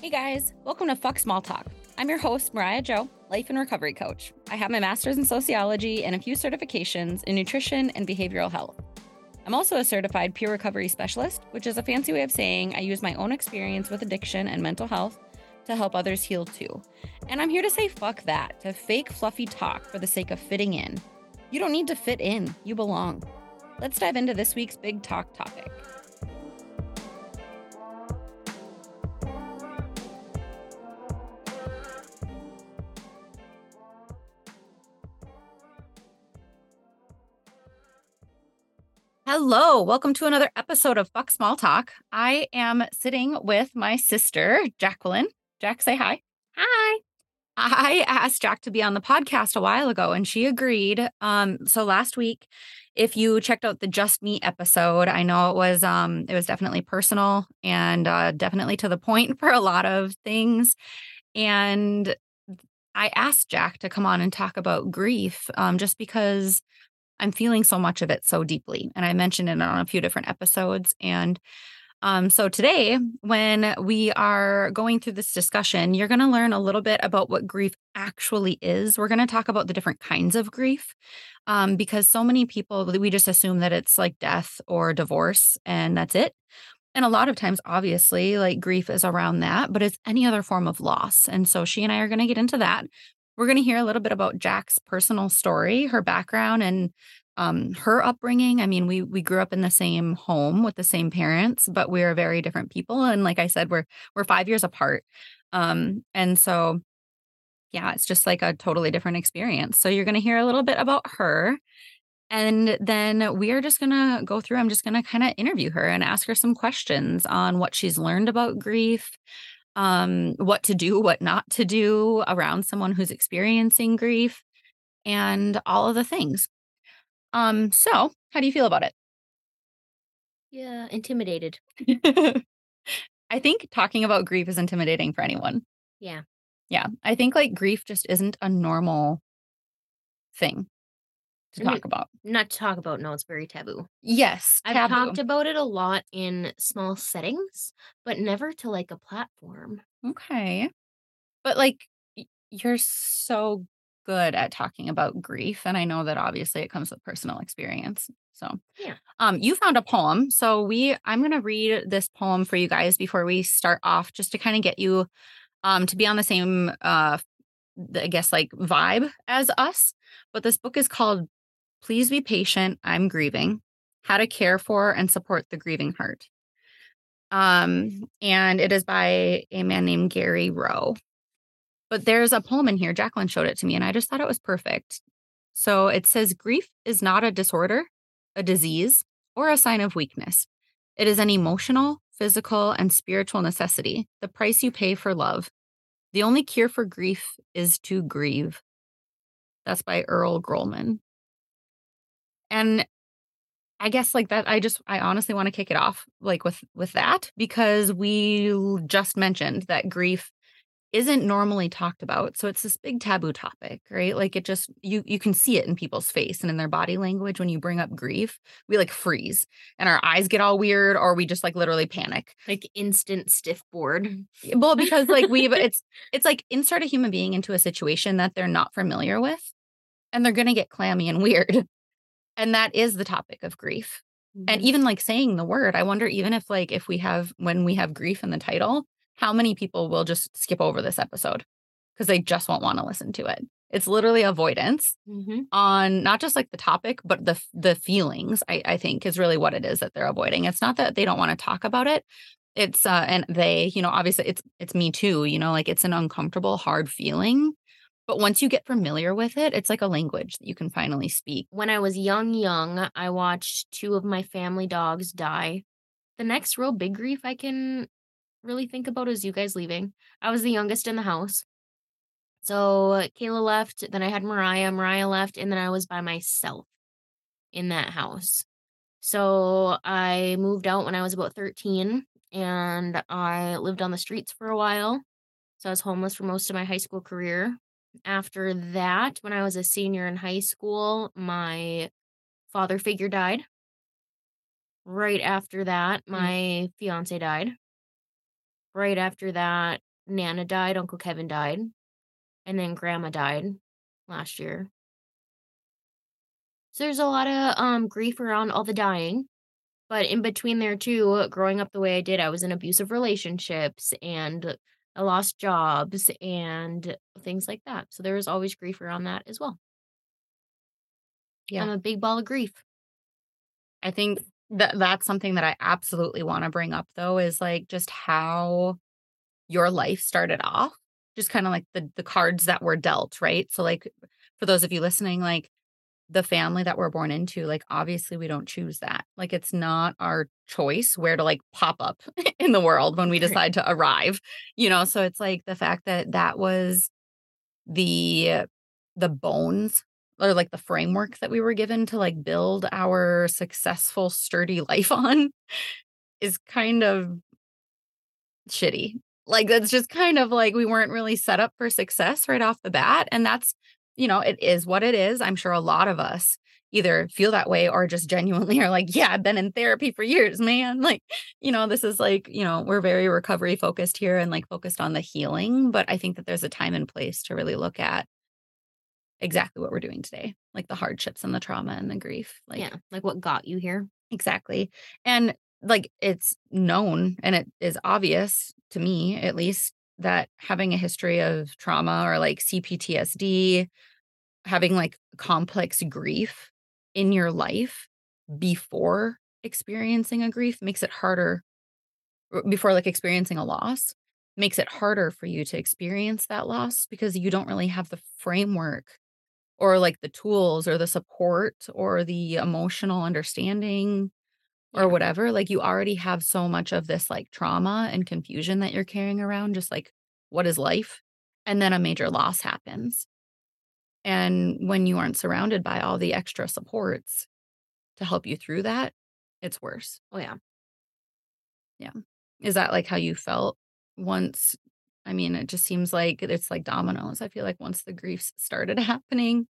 Hey guys, welcome to Fuck Small Talk. I'm your host, Mariah Jeau, life and recovery coach. I have my master's in sociology and a few certifications in nutrition and behavioral health. I'm also a certified peer recovery specialist, which is a fancy way of saying I use my own experience with addiction and mental health to help others heal too. And I'm here to say fuck that, to fake fluffy talk for the sake of fitting in. You don't need to fit in, you belong. Let's dive into this week's big talk topic. Hello, welcome to another episode of Fuck Small Talk. I am sitting with my sister, Jacqueline. Jac, say hi. Hi. I asked Jac to be on the podcast a while ago and she agreed. Um, so last week, if you checked out the Just Me episode, I know it was um it was definitely personal and uh definitely to the point for a lot of things. And I asked Jac to come on and talk about grief um just because I'm feeling so much of it so deeply. And I mentioned it on a few different episodes. And um, so today, when we are going through this discussion, you're going to learn a little bit about what grief actually is. We're going to talk about the different kinds of grief um, because so many people, we just assume that it's like death or divorce and that's it. And a lot of times, obviously, like grief is around that, but it's any other form of loss. And so she and I are going to get into that. We're going to hear a little bit about Jac's personal story, her background, and um, her upbringing. I mean, we we grew up in the same home with the same parents, but we're very different people. And like I said, we're we're five years apart. Um, and so yeah, it's just like a totally different experience. So you're going to hear a little bit about her. And then we are just going to go through. I'm just going to kind of interview her and ask her some questions on what she's learned about grief, um, what to do, what not to do around someone who's experiencing grief, and all of the things. Um, so how do you feel about it? Yeah, intimidated. I think talking about grief is intimidating for anyone. Yeah. Yeah. I think like grief just isn't a normal thing to talk about. Not to talk about, no, it's very taboo. Yes. I've taboo. talked about it a lot in small settings, but never to like a platform. Okay. But like you're so good at talking about grief and I know that obviously it comes with personal experience. So, Yeah. um you found a poem. So we I'm to read this poem for you guys before we start off just to kind of get you um to be on the same uh I guess like vibe as us. But this book is called Please Be Patient, I'm Grieving: How to Care for and Support the Grieving Heart. Um and it is by a man named Gary Roe. But there's a poem in here. Jacqueline showed it to me, and I just thought it was perfect. So it says Grief is not a disorder, a disease, or a sign of weakness. It is an emotional, physical, and spiritual necessity, the price you pay for love. The only cure for grief is to grieve. That's by Earl Grollman. And I guess like that I just I honestly want to kick it off like with with that because we just mentioned that grief isn't normally talked about. So it's this big taboo topic, right? Like it just you you can see it in people's face and in their body language when you bring up grief. We like freeze and our eyes get all weird or we just like literally panic. Like instant stiff board. Well, because like we've it's it's like insert a human being into a situation that they're not familiar with and they're going to get clammy and weird. And that is the topic of grief. And Mhm. even like saying the word, I wonder even if like if we have when we have grief in the title, how many people will just skip over this episode because they just won't want to listen to it. It's literally avoidance Mhm. on not just like the topic, but the the feelings. I, I think is really what it is that they're avoiding. It's not that they don't want to talk about it. It's uh and they, you know, obviously it's it's me too. You know, like it's an uncomfortable, hard feeling. But once you get familiar with it, it's like a language that you can finally speak. When I was young, young, I watched two of my family dogs die. The next real big grief I can really think about is you guys leaving. I was the youngest in the house. So Kayla left, then I had Mariah, Mariah left, and then I was by myself in that house. So I moved out when I was about 13 and I lived on the streets for a while. So I was homeless for most of my high school career. After that, when I was a senior in high school, my father figure died. Right after that, Mm. my fiance died. Right after that, Nana died, Uncle Kevin died, and then grandma died last year. So there's a lot of um grief around all the dying. But in between there too, growing up the way I did, I was in abusive relationships and I lost jobs and things like that. So there was always grief around that as well. Yeah. I'm a big ball of grief. I think that that's something that I absolutely want to bring up though is like just how your life started off. Just kind of like the the cards that were dealt, right? So like for those of you listening, like the family that we're born into, like obviously we don't choose that. Like it's not our choice where to like pop up in the world when we decide to arrive, you know? So it's like the fact that that was the the bones or like the framework that we were given to like build our successful sturdy life on is kind of shitty. Like that's just kind of like we weren't really set up for success right off the bat and that's you know, it is what it is. I'm sure a lot of us either feel that way or just genuinely are like, yeah, I've been in therapy for years, man. Like, you know, this is like, you know, we're very recovery focused here and like focused on the healing, but I think that there's a time and place to really look at exactly what we're doing today, like the hardships and the trauma and the grief. Like yeah. Like what got you here? Exactly. And like it's known and it is obvious to me, at least, that having a history of trauma or like CPTSD, having like complex grief in your life before experiencing a grief makes it harder before like experiencing a loss makes it harder for you to experience that loss because you don't really have the framework or like the tools or the support or the emotional understanding or whatever, like you already have so much of this like trauma and confusion that you're carrying around, just like what is life? And then a major loss happens. And when you aren't surrounded by all the extra supports to help you through that, it's worse. Oh yeah. Yeah. Is that like how you felt once? I mean, it just seems like it's like dominoes. I feel like once the griefs started happening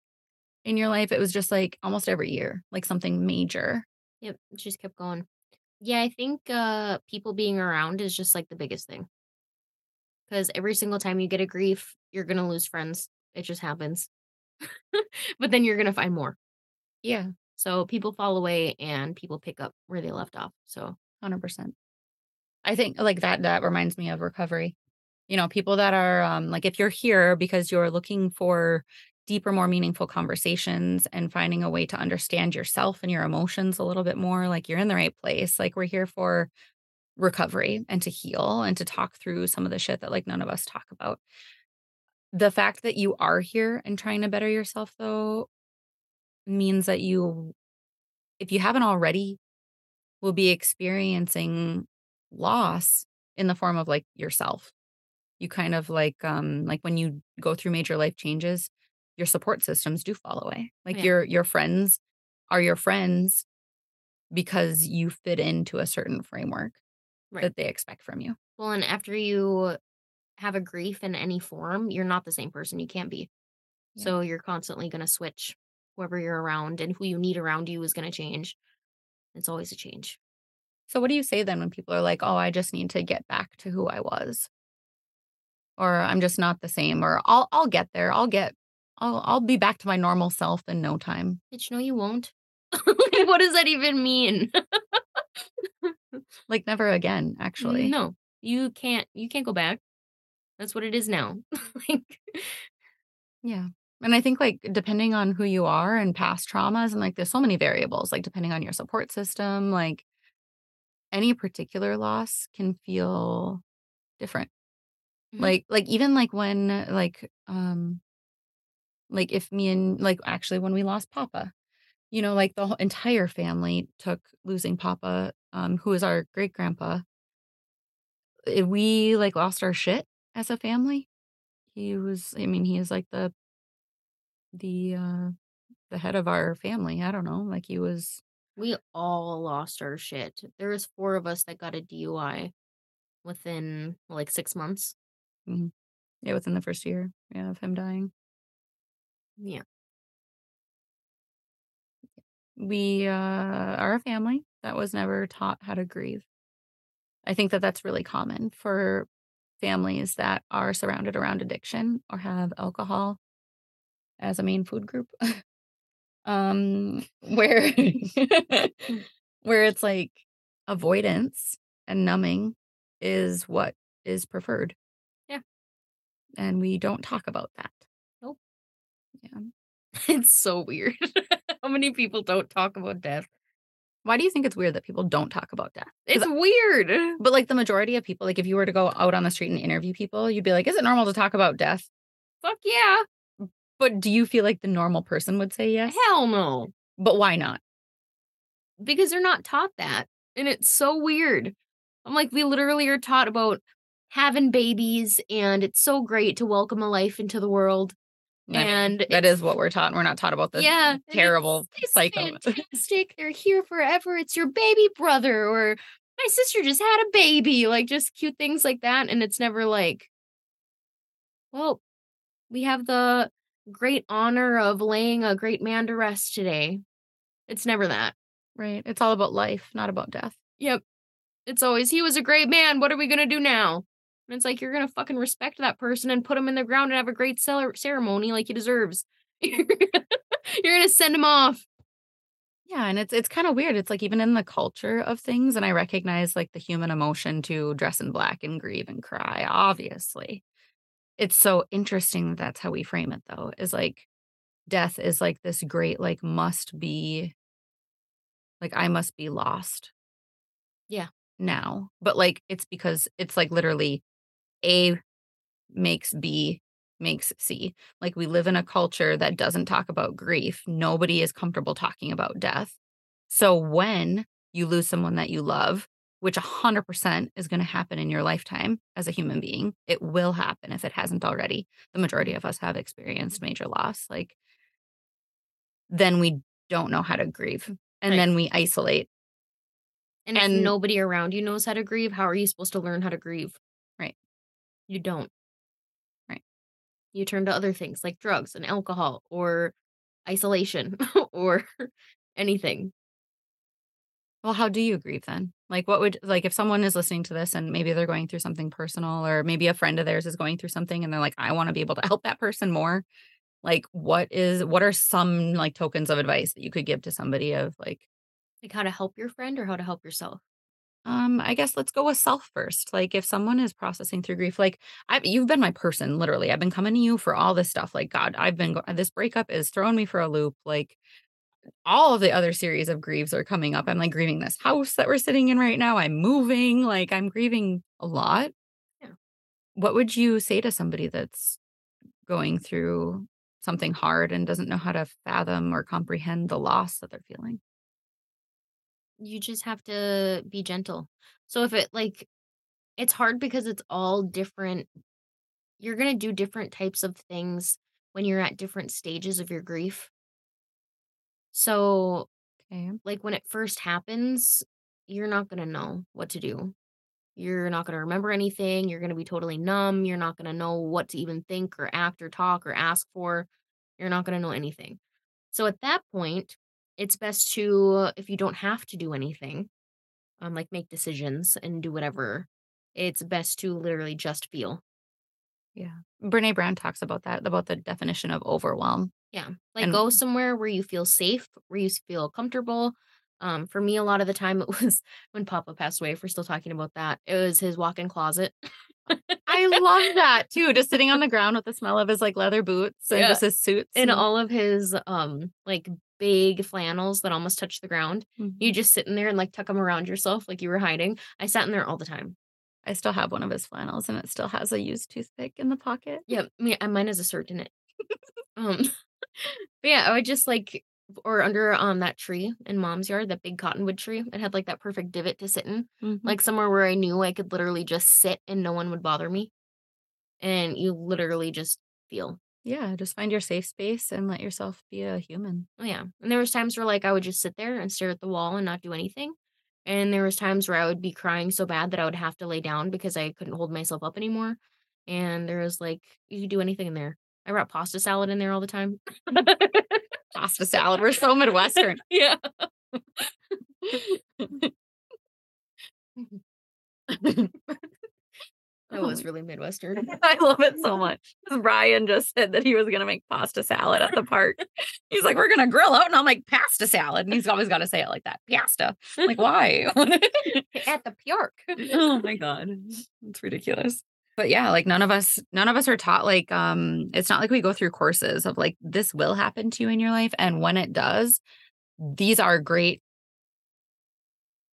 in your life, it was just like almost every year, like something major. Yep. Just kept going. Yeah, I think uh people being around is just like the biggest thing. Because every single time you get a grief, you're gonna lose friends. It just happens. but then you're gonna find more. Yeah. So people fall away and people pick up where they left off. So 100%. I think like that that reminds me of recovery. You know, people that are um like if you're here because you're looking for deeper more meaningful conversations and finding a way to understand yourself and your emotions a little bit more, like you're in the right place. Like we're here for recovery and to heal and to talk through some of the shit that like none of us talk about. The fact that you are here and trying to better yourself though means that you if you haven't already will be experiencing loss in the form of like yourself. You kind of like um like when you go through major life changes, your support systems do fall away. Like Yeah. your your friends are your friends because you fit into a certain framework Right. that they expect from you. well, and after you have a grief in any form, you're not the same person. You can't be. Yeah. So you're constantly gonna switch whoever you're around and who you need around you is gonna change. It's always a change. So what do you say then when people are like, "Oh, I just need to get back to who I was." Or I'm just not the same or I'll I'll get there. I'll get I'll I'll be back to my normal self in no time. Bitch, no, you won't. What does that even mean? Like never again, actually. No, you can't. You can't go back. That's what it is now. like, Yeah. And I think like depending on who you are and past traumas and like there's so many variables, like depending on your support system, like any particular loss can feel different. Mhm. Like like even like when like um like if me and like actually when we lost Papa, you know, like the whole entire family took losing Papa, um, who is our great grandpa. eh, We like lost our shit as a family. He was I mean, he is like the the uh the head of our family. I don't know. Like he was we all lost our shit. There was four of us that got a DUI within like six months. mhm, yeah, within the first year, yeah, of him dying. Yeah. We uh are a family that was never taught how to grieve. I think that that's really common for families that are surrounded around addiction or have alcohol as a main food group. um, where where it's like avoidance and numbing is what is preferred. Yeah. And we don't talk about that. Nope. Yeah. It's so weird. How many people don't talk about death? Why do you think it's weird that people don't talk about death? It's weird. But like the majority of people, like if you were to go out on the street and interview people, you'd be like, is it normal to talk about death? Fuck yeah. But do you feel like the normal person would say yes? Hell no. But why not? Because they're not taught that. And it's so weird. I'm like, we literally are taught about having babies, and it's so great to welcome a life into the world. And that is what we're taught. We're not taught about the yeah, terrible it's, it's cycle. fantastic. They're here forever. It's your baby brother, or my sister just had a baby. Like just cute things like that. And it's never like, well, we have the great honor of laying a great man to rest today. It's never that. right. It's all about life, not about death. Yep. It's always he was a great man. What are we gonna do now? And it's like you're gonna fucking respect that person and put him in the ground and have a great ceremony like he deserves. you're gonna send him off. Yeah, and it's it's kind of weird. It's like even in the culture of things, and I recognize like the human emotion to dress in black and grieve and cry, obviously. It's so interesting that that's how we frame it though, is like death is like this great, like must be like I must be lost. Yeah. Now. But like it's because it's like literally A makes B makes C. Like we live in a culture that doesn't talk about grief. Nobody is comfortable talking about death. So when you lose someone that you love, which 100% is going to happen in your lifetime as a human being, it will happen if it hasn't already. The majority of us have experienced major loss. Like, then we don't know how to grieve. And Right. then we isolate. And if And- nobody around you knows how to grieve, how are you supposed to learn how to grieve? You don't. Right. You turn to other things like drugs and alcohol or isolation or anything. Well, how do you grieve then? Like, what would, like, if someone is listening to this and maybe they're going through something personal, or maybe a friend of theirs is going through something and they're like, I want to be able to help that person more. Like, what is, what are some like tokens of advice that you could give to somebody of like, Like how to help your friend or how to help yourself. Um, I guess let's go with self first. Like, if someone is processing through grief, like, I, you've been my person, literally. I've been coming to you for all this stuff. Like, God, I've been, go- this breakup is throwing me for a loop. Like, all of the other series of grieves are coming up. I'm like grieving this house that we're sitting in right now. I'm moving. Like, I'm grieving a lot. Yeah. What would you say to somebody that's going through something hard and doesn't know how to fathom or comprehend the loss that they're feeling? You just have to be gentle. So if it like it's hard because it's all different. You're going to do different types of things when you're at different stages of your grief. So Okay. like when it first happens, you're not going to know what to do. You're not going to remember anything. You're going to be totally numb. You're not going to know what to even think or act or talk or ask for. You're not going to know anything. So at that point, it's best to, if you don't have to do anything, um, like make decisions and do whatever, it's best to literally just feel. Yeah Brené Brown talks about that, about the definition of overwhelm. Yeah. Like And- go somewhere where you feel safe, where you feel comfortable. Um, for me, a lot of the time it was when Papa passed away, if we're still talking about that, it was his walk in closet. I love that too. Just sitting on the ground with the smell of his like leather boots and Yeah. just his suits. and all of his um like big flannels that almost touch the ground. Mhm. You just sit in there and like tuck them around yourself like you were hiding. I sat in there all the time. I still have one of his flannels and it still has a used toothpick in the pocket. Yeah, me and mine has a cert in it. um but yeah, I would just like or under um that tree in mom's yard, that big cottonwood tree. It had like that perfect divot to sit in. Mhm. Like somewhere where I knew I could literally just sit and no one would bother me. And you literally just feel. Yeah, just find your safe space and let yourself be a human. Oh yeah. And there was times where like I would just sit there and stare at the wall and not do anything. And there was times where I would be crying so bad that I would have to lay down because I couldn't hold myself up anymore. And there was like you could do anything in there. I brought pasta salad in there all the time. Pasta salad. We're so Midwestern. yeah. That was really Midwestern. I love it so much. Brian just said that he was gonna make pasta salad at the park. He's like, "We're gonna grill out," and I'm like, "Pasta salad," and he's always got to say it like that, pasta. I'm like, why? At the park. oh my god, it's ridiculous. But yeah, like none of us, none of us are taught like um. It's not like we go through courses of like this will happen to you in your life, and when it does, these are great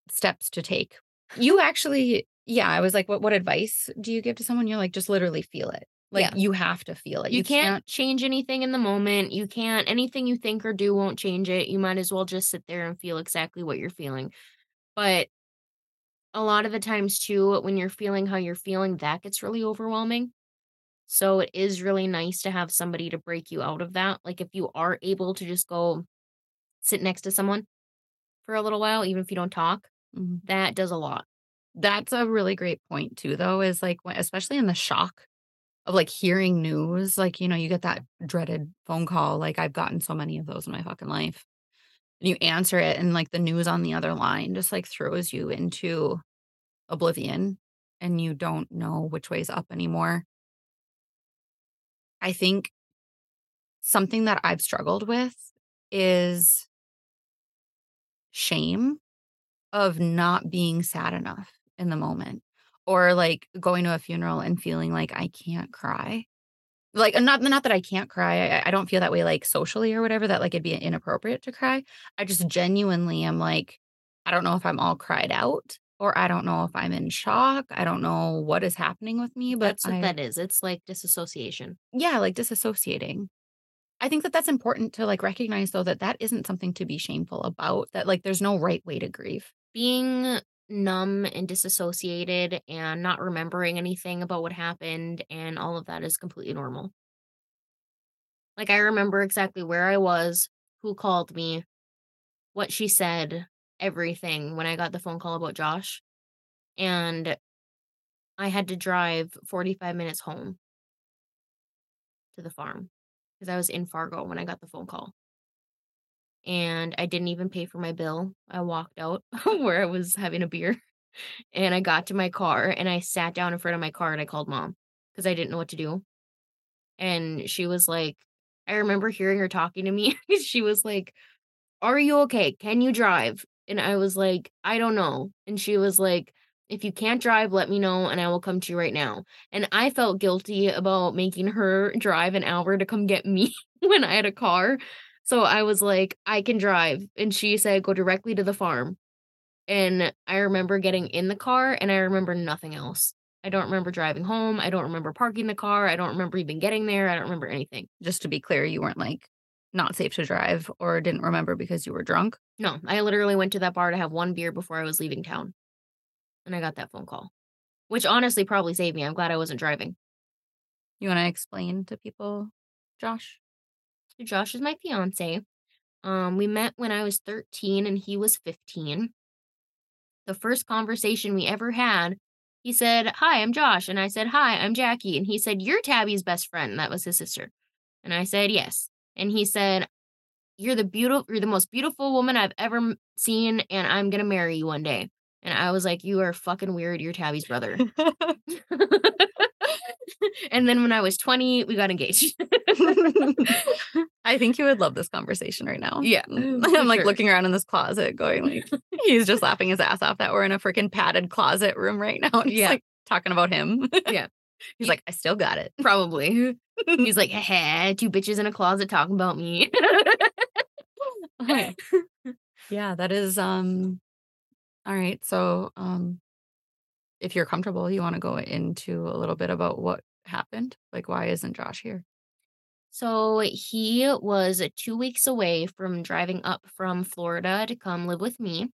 steps to take. You actually, yeah, I was like, what what advice do you give to someone? You're like, just literally feel it. Like Yeah. you have to feel it. You, can't, change anything in the moment. You can't anything you think or do won't change it. You might as well just sit there and feel exactly what you're feeling. But a lot of the times too, when you're feeling how you're feeling, that gets really overwhelming. So it is really nice to have somebody to break you out of that. Like if you are able to just go sit next to someone for a little while, even if you don't talk, Mhm. that does a lot. That's a really great point too, though, is like especially in the shock of like hearing news, like you know, you get that dreaded phone call. Like I've gotten so many of those in my fucking life. And you answer it, and like the news on the other line just like throws you into oblivion, and you don't know which way's up anymore. I think something that I've struggled with is shame of not being sad enough in the moment or like going to a funeral and feeling like I can't cry. Like uh, not not that I can't cry. I, I don't feel that way like socially or whatever that like it'd be inappropriate to cry. I just genuinely am like I don't know if I'm all cried out or I don't know if I'm in shock. I don't know what is happening with me, but That's what I- that is. It's like disassociation. yeah, like disassociating. I think that that's important to like recognize though that that isn't something to be shameful about. That like there's no right way to grieve. being numb and disassociated and not remembering anything about what happened and all of that is completely normal. Like I remember exactly where I was, who called me, what she said, everything when I got the phone call about Josh. And I had to drive 45 minutes home to the farm because I was in Fargo when I got the phone call and I didn't even pay for my bill. I walked out where I was having a beer and I got to my car and I sat down in front of my car and I called mom because I didn't know what to do. And she was like, I remember hearing her talking to me. she was like, Are you okay? Can you drive? And I was like, I don't know. And she was like, If you can't drive, let me know and I will come to you right now. And I felt guilty about making her drive an hour to come get me when I had a car. So I was like, I can drive. And she said, go directly to the farm. And I remember getting in the car and I remember nothing else. I don't remember driving home. I don't remember parking the car. I don't remember even getting there. I don't remember anything. Just to be clear, you weren't like not safe to drive or didn't remember because you were drunk. No, I literally went to that bar to have one beer before I was leaving town. And I got that phone call, which honestly probably saved me. I'm glad I wasn't driving. You want to explain to people, Josh? Josh is my fiance. Um, we met when I was 13 and he was 15. The first conversation we ever had, he said, Hi, I'm Josh. And I said, Hi, I'm Jacqui. And he said, You're Tabby's best friend. That was his sister. And I said, Yes. And he said, You're the beautiful, you're the most beautiful woman I've ever seen, and I'm gonna marry you one day. And I was like, You are fucking weird. You're Tabby's brother. and then when I was 20, we got engaged. I think you would love this conversation right now. Yeah, I'm like sure. looking around in this closet, going like, he's just laughing his ass off that we're in a freaking padded closet room right now. And he's Yeah. like talking about him. Yeah. he's He- like, I still got it. Probably. He's like, hey, two bitches in a closet talking about me. Okay. yeah, that is um all right. So um if you're comfortable, you want to go into a little bit about what happened? Like why isn't Josh here? so he was two weeks away from driving up from Florida to come live with me.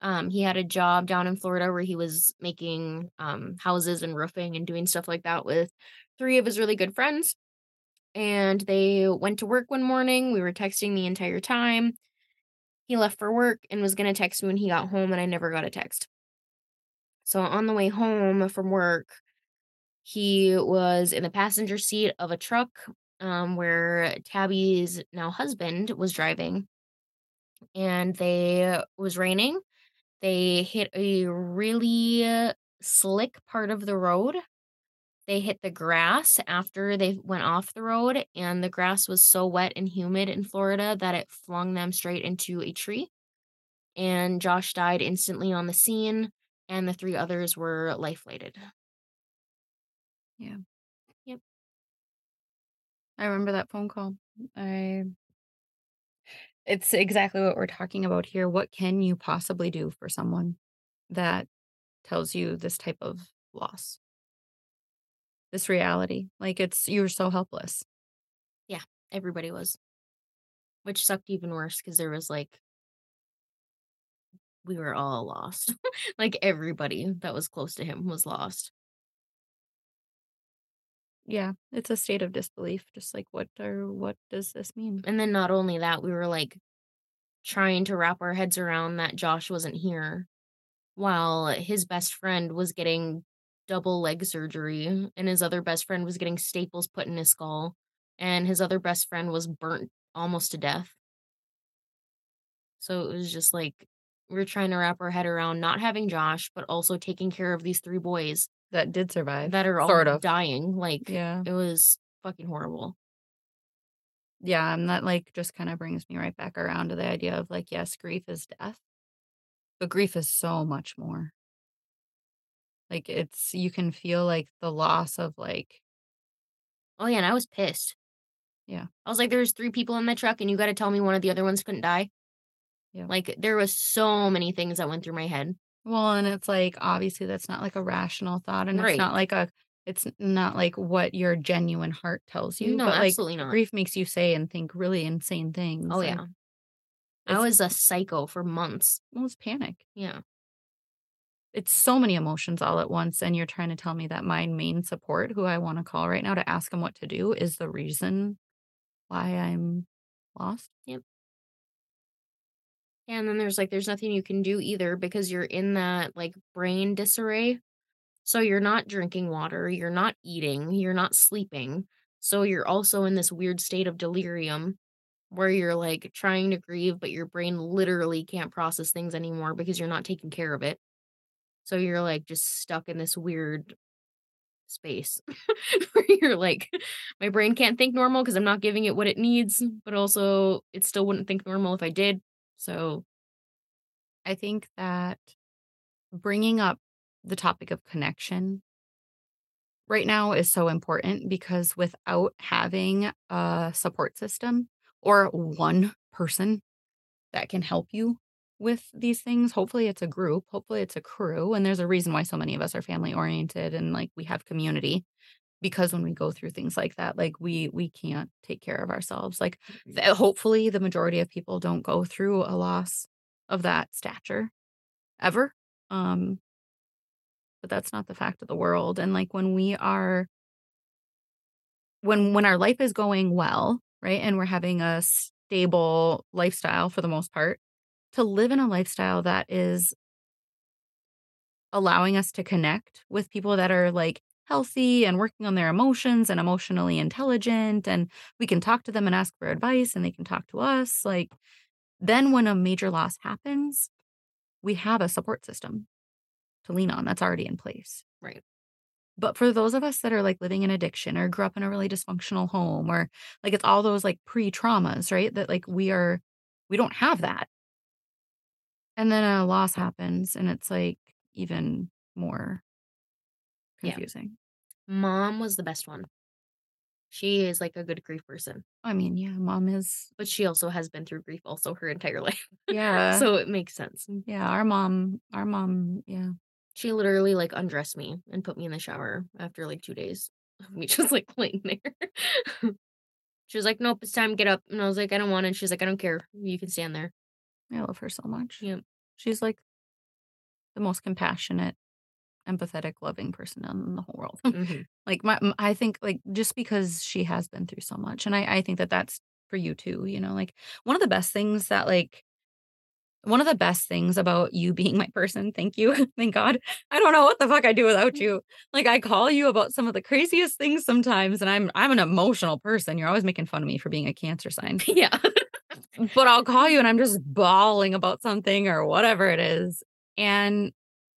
Um, he had a job down in Florida where he was making um, houses and roofing and doing stuff like that with three of his really good friends. And they went to work one morning. We were texting the entire time. He left for work and was going to text me when he got home, and I never got a text. So on the way home from work, he was in the passenger seat of a truck um, where Tabby's now husband was driving, and they it was raining. They hit a really slick part of the road they hit the grass after they went off the road, and the grass was so wet and humid in Florida that it flung them straight into a tree. And Josh died instantly on the scene, and the three others were life flighted. Yeah. Yep. I remember that phone call. I it's exactly what we're talking about here. What can you possibly do for someone that tells you this type of loss? This reality. Like it's you're so helpless. Yeah, everybody was. Which sucked even worse because there was like we were all lost. like everybody that was close to him was lost. Yeah, it's a state of disbelief. Just like what are what does this mean? And then not only that, we were like trying to wrap our heads around that Josh wasn't here while his best friend was getting double leg surgery and his other best friend was getting staples put in his skull and his other best friend was burnt almost to death. So it was just like we are trying to wrap our head around not having Josh, but also taking care of these three boys That did survive. that are all sort of. dying. Like Yeah. it was fucking horrible. Yeah, and that like just kind of brings me right back around to the idea of like, yes, grief is death, but grief is so much more. Like it's you can feel like the loss of like, Oh yeah, and I was pissed. Yeah. I was like, there's three people in the truck and you gotta tell me one of the other ones couldn't die. Yeah. Like there was so many things that went through my head. well, and it's like obviously that's not like a rational thought, and Right. it's not like a, it's not like what your genuine heart tells you. No, but like absolutely not. grief makes you say and think really insane things. Oh yeah. I was a psycho for months. well, it's panic. Yeah. it's so many emotions all at once and you're trying to tell me that my main support who i want to call right now to ask him what to do is the reason why i'm lost And then there's like there's nothing you can do either because you're in that like brain disarray. So you're not drinking water, you're not eating, you're not sleeping. So you're also in this weird state of delirium where you're like trying to grieve but your brain literally can't process things anymore because you're not taking care of it. So you're like just stuck in this weird space where you're like my brain can't think normal because I'm not giving it what it needs, but also it still wouldn't think normal if I did. So i think that bringing up the topic of connection right now is so important because without having a support system or one person that can help you with these things hopefully it's a group hopefully it's a crew and there's a reason why so many of us are family oriented and like we have community because when we go through things like that like we we can't take care of ourselves like th- hopefully the majority of people don't go through a loss of that stature ever um but that's not the fact of the world and like when we are when when our life is going well right and we're having a stable lifestyle for the most part to live in a lifestyle that is allowing us to connect with people that are like healthy and working on their emotions and emotionally intelligent and we can talk to them and ask for advice and they can talk to us like then when a major loss happens we have a support system to lean on that's already in place Right. but for those of us that are like living in addiction or grew up in a really dysfunctional home or like it's all those like pre-traumas right that like we are we don't have that and then a loss happens and it's like even more Yeah. confusing mom was the best one. She is like a good grief person, i mean yeah mom is but she also has been through grief also her entire life. yeah so it makes sense. Mm, yeah our mom our mom yeah She literally like undressed me and put me in the shower after like two days of me just like laying there. she was like, Nope, it's time, get up. And I was like, I don't want it. She's like, I don't care. You can stand there. i love her so much Yep. she's like the most compassionate empathetic loving person in the whole world Mhm. like my i think like just because she has been through so much and i i think that that's for you too you know like one of the best things that like one of the best things about you being my person thank you thank god i don't know what the fuck i do without you like i call you about some of the craziest things sometimes and i'm i'm an emotional person you're always making fun of me for being a cancer sign yeah. but I'll call you and I'm just bawling about something or whatever it is. And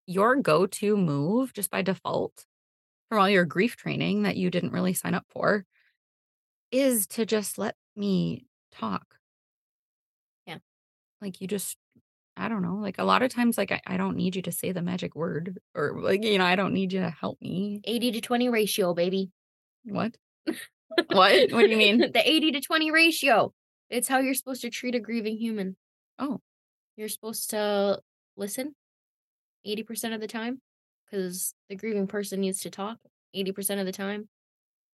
your go to move, just by default, from all your grief training that you didn't really sign up for is to just let me talk. Yeah. Like, you just I don't know, like, a lot of times, like, I I don't need you to say the magic word or, like, you know, I don't need you to help me. 80 to 20 ratio, baby. What? What? What do you mean? The 80 to 20 ratio. It's how you're supposed to treat a grieving human. Oh. You're supposed to listen 80% of the time because the grieving person needs to talk 80% of the time.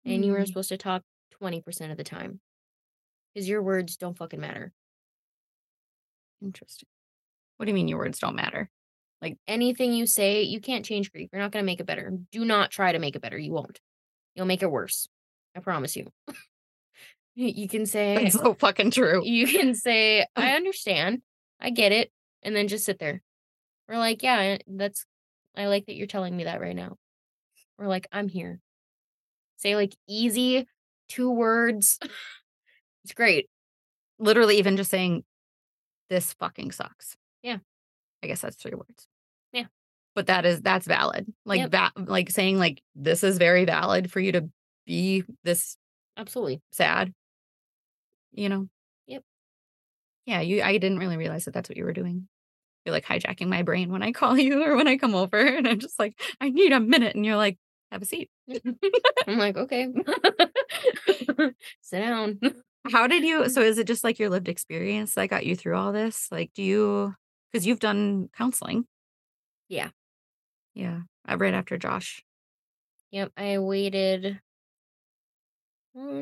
And you are Mm, supposed to talk 20% of the time because your words don't fucking matter. interesting. What do you mean your words don't matter? Like anything you say, you can't change grief. You're not going to make it better. Do not try to make it better. You won't. You'll make it worse. I promise you. you can say, it's so fucking true. you can say, I understand. I get it. And then just sit there. Or like, yeah, that's, I like that you're telling me that right now. We're like, I'm here. Say like easy, two words. it's great. Literally even just saying, "This fucking sucks." Yeah. I guess that's 3 words. Yeah. But that is that's valid. Like, Yep. that like, saying, like, "This is very valid for you to be this Absolutely. sad." You know? Yep. Yeah, you I didn't really realize that that's what you were doing. You're, like, hijacking my brain when I call you or when I come over, and I'm just like, "I need a minute," and you're like, "Have a seat." I'm like, okay. Sit down. How did you so is it just, like, your lived experience that got you through all this? Like, do you because you've done counseling. Yeah. Yeah, uh, right after Josh, Yep. I waited.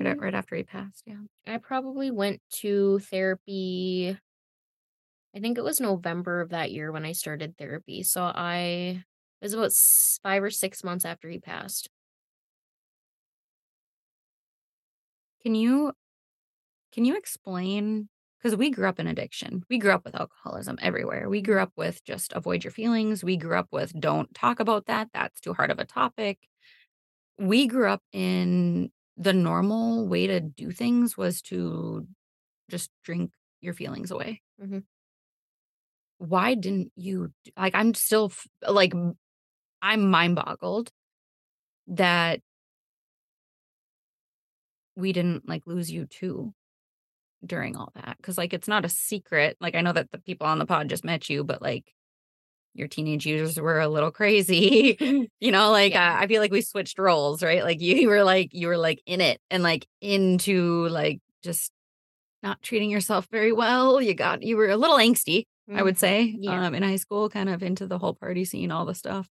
right um, right after he passed, yeah. I probably went to therapy. I think it was November of that year when I started therapy. So I it was about five or six months after he passed. Can you can you explain because we grew up in addiction. We grew up with alcoholism everywhere. We grew up with just avoid your feelings. We grew up with don't talk about that. That's too hard of a topic. We grew up in the normal way to do things was to just drink your feelings away. Mhm. Why didn't you like, I'm still like, i'm mind boggled that we didn't, like, lose you too during all that. Because like, it's not a secret. Like, I know that the people on the pod just met you, but, like, your teenage years were a little crazy. You know, like, Yeah. uh, I feel like we switched roles, right? Like, you were, like you were, like, in it and, like, into, like, just not treating yourself very well. You got you were a little angsty, I would Mhm. say, Yeah. um, in high school, kind of into the whole party scene, all the stuff.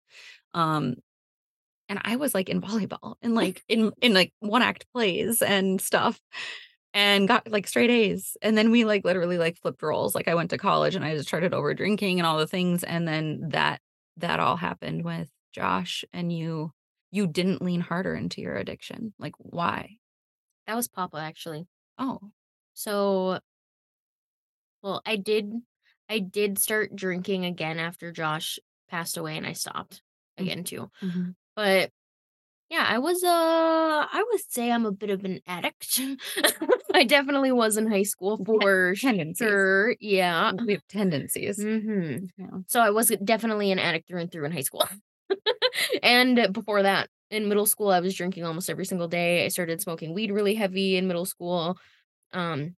Um, and I was, like, in volleyball and, like, in in, like, one-act plays and stuff and got, like, straight A's. And then we, like, literally, like, flipped roles. Like, I went to college and I just started over drinking and all the things, and then that that all happened with Josh, and you you didn't lean harder into your addiction. Like, why? That was Papa actually. Oh. So well, I did I did start drinking again after Josh passed away and I stopped Mm. again too. Mhm. But yeah, I was uh I would say I'm a bit of an addict. I definitely was in high school for Tendencies. sure. Yeah. We have tendencies. hmm Yeah. So I was definitely an addict through and through in high school. and before that, in middle school, I was drinking almost every single day. I started smoking weed really heavy in middle school. Um,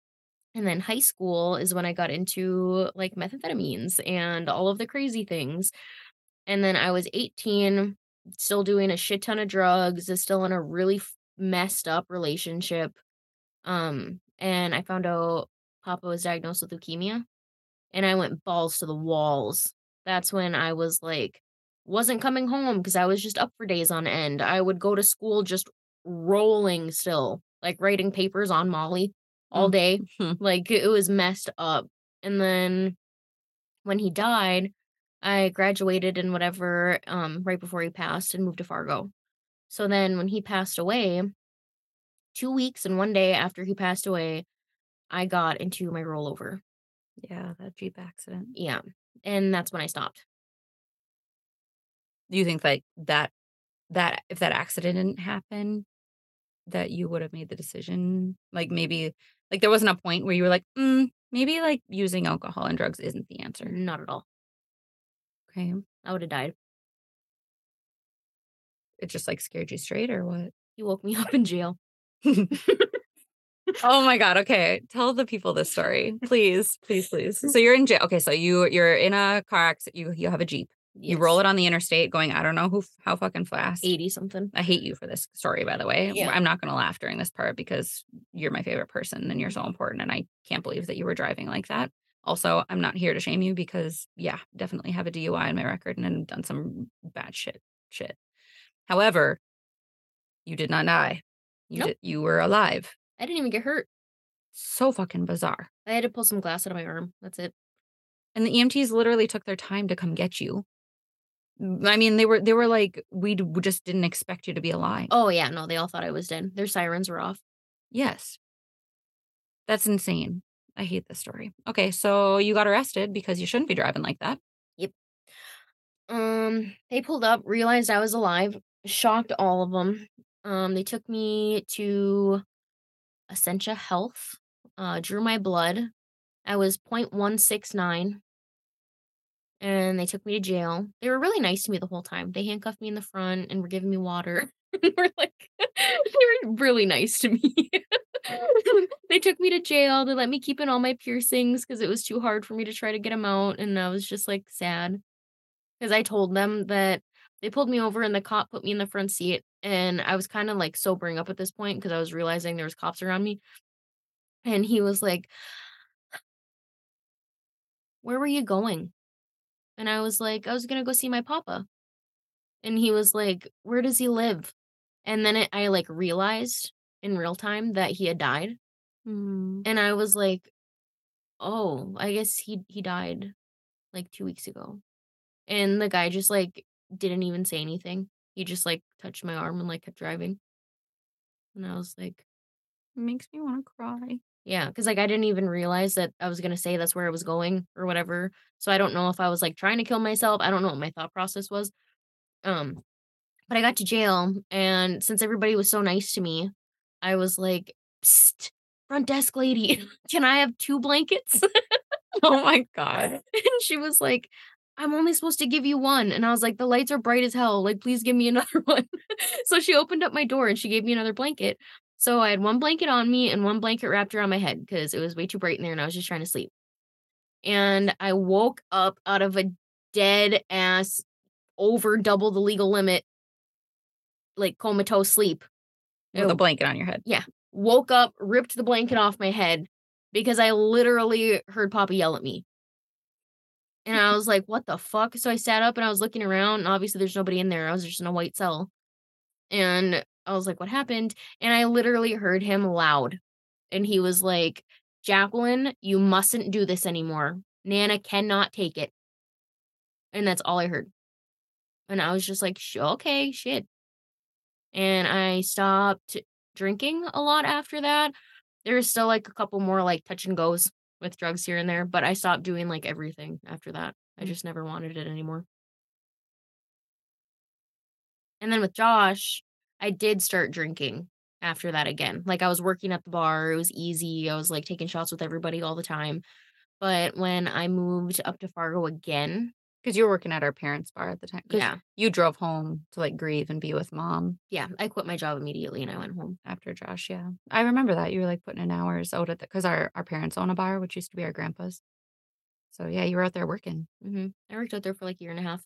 and then high school is when I got into like methamphetamines and all of the crazy things. And then I was 18, still doing a shit ton of drugs, still in a really messed up relationship. Um, and I found out Papa was diagnosed with leukemia and I went balls to the walls. That's when I was like, wasn't coming home because I was just up for days on end. I would go to school just rolling still, like writing papers on Molly all Mm. day. Hmm. Like it was messed up. And then when he died, I graduated and whatever, um, right before he passed and moved to Fargo. So then when he passed away, two weeks and one day after he passed away, I got into my rollover. Yeah, that Jeep accident. Yeah. And that's when I stopped. Do you think like that that if that accident didn't happen, that you would have made the decision? Like maybe like there wasn't a point where you were like, mm, maybe like using alcohol and drugs isn't the answer. Not at all. Okay. I would have died. it just like scared you straight or what? You woke me up in jail. oh my god. Okay, tell the people this story, please, please, please. So you're in jail. Okay, so you you're in a car accident. You you have a jeep. You roll it on the interstate, going I don't know who how fucking fast. eighty something. I hate you for this story, by the way. Yeah. I'm not going to laugh during this part because you're my favorite person and you're so important. And I can't believe that you were driving like that. Also, I'm not here to shame you because, yeah, definitely have a DUI on my record and have done some bad shit. Shit. However, you did not die. You Nope. did, you were alive. I didn't even get hurt. So fucking bizarre. I had to pull some glass out of my arm. That's it. And the EMTs literally took their time to come get you. I mean, they were they were like, we just didn't expect you to be alive. Oh yeah, no, they all thought I was dead. Their sirens were off. Yes. That's insane. I hate this story. Okay, so you got arrested because you shouldn't be driving like that. Yep. Um, they pulled up, realized I was alive, shocked all of them. Um, they took me to Essentia Health, uh, drew my blood. I was 0.169 and they took me to jail. They were really nice to me the whole time. They handcuffed me in the front and were giving me water. they were like, they were really nice to me. they took me to jail. They let me keep in all my piercings because it was too hard for me to try to get them out. And I was just like sad because I told them that they pulled me over and the cop put me in the front seat. And I was kind of like sobering up at this point because I was realizing there was cops around me. And he was like, Where were you going? And I was like, I was gonna go see my papa. And he was like, Where does he live? And then it, I like realized in real time that he had died. Hmm. And I was like, Oh, I guess he he died like two weeks ago. And the guy just like didn't even say anything. He just like touched my arm and like kept driving. And I was like, makes me want to cry. Yeah, because like I didn't even realize that I was gonna say that's where I was going or whatever. So I don't know if I was like trying to kill myself. I don't know what my thought process was. Um, but I got to jail, and since everybody was so nice to me, I was like, Psst, front desk lady, can I have two blankets? Oh my god. and she was like, I'm only supposed to give you one. And I was like, the lights are bright as hell. Like, please give me another one. so she opened up my door and she gave me another blanket. So I had one blanket on me and one blanket wrapped around my head because it was way too bright in there and I was just trying to sleep. And I woke up out of a dead ass, over double the legal limit, like comatose sleep. With a blanket on your head. Yeah. Woke up, ripped the blanket off my head because I literally heard Papa yell at me. And I was like, what the fuck? So I sat up and I was looking around, and obviously there's nobody in there. I was just in a white cell. And I was like, what happened? And I literally heard him loud. And he was like, Jacqueline, you mustn't do this anymore. Nana cannot take it. And that's all I heard. And I was just like, okay, shit. And I stopped drinking a lot after that. There was still like a couple more like touch and goes with drugs here and there, but I stopped doing like everything after that. I mm. just never wanted it anymore. And then with Josh, I did start drinking after that again. Like I was working at the bar, it was easy. I was like taking shots with everybody all the time. But when I moved up to Fargo again, Because you were working at our parents' bar at the time. Yeah. You drove home to like grieve and be with mom yeah, I quit my job immediately and I went home. after Josh. Yeah. I remember that. You were like putting in hours out at the because our, our parents own a bar, which used to be our grandpa's. So yeah, you were out there working. hmm I worked out there for like a year and a half.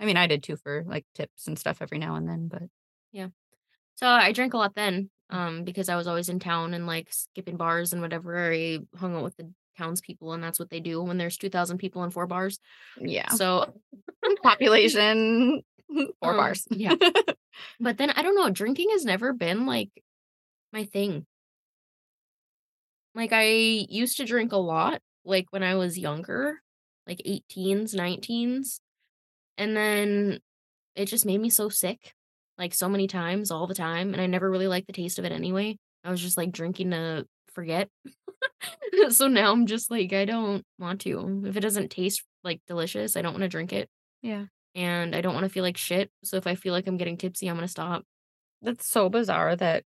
I mean, I did too for like tips and stuff every now and then, but So I drank a lot then, um, because I was always in town and like skipping bars and whatever. I hung out with the townspeople, and that's what they do when there's two thousand people in four bars. yeah. So, Population four Um, bars. yeah. but then I don't know. Drinking has never been like my thing. Like I used to drink a lot, like when I was younger, like 18s, 19s, and then it just made me so sick, like so many times, all the time, and I never really liked the taste of it anyway. I was just like drinking to forget. so now I'm just like I don't want to. If it doesn't taste like delicious, I don't want to drink it, yeah. and I don't want to feel like shit. So if I feel like I'm getting tipsy, I'm gonna stop. That's so bizarre that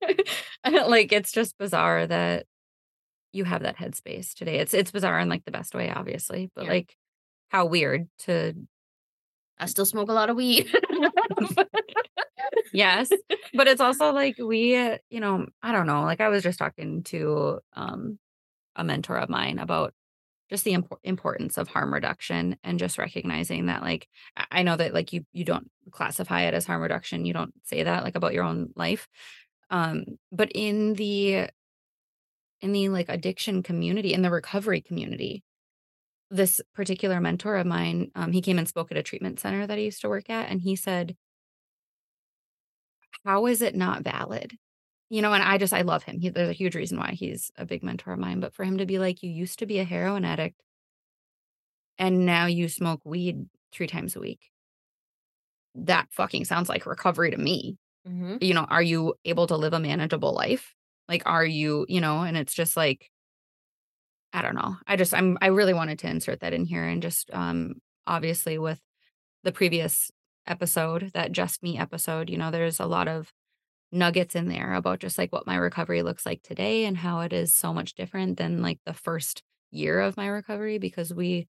like it's just bizarre that you have that headspace today. It's it's bizarre in like the best way, obviously, but Yeah. like how weird to I still smoke a lot of weed. yes but it's also like we uh, you know i don't know like i was just talking to um a mentor of mine about just the impor- importance of harm reduction and just recognizing that like I- i know that like you you don't classify it as harm reduction you don't say that like about your own life um but in the in the like addiction community in the recovery community this particular mentor of mine um he came and spoke at a treatment center that i used to work at and he said how is it not valid? You know, and I just I love him. He, there's a huge reason why he's a big mentor of mine. But for him to be like, you used to be a heroin addict, and now you smoke weed three times a week. That fucking sounds like recovery to me. hmm You know, are you able to live a manageable life? Like, are you, you know, and it's just like, I don't know. I just I'm I really wanted to insert that in here and just um obviously with the previous episode, that just me episode, you know, there's a lot of nuggets in there about just like what my recovery looks like today and how it is so much different than like the first year of my recovery because we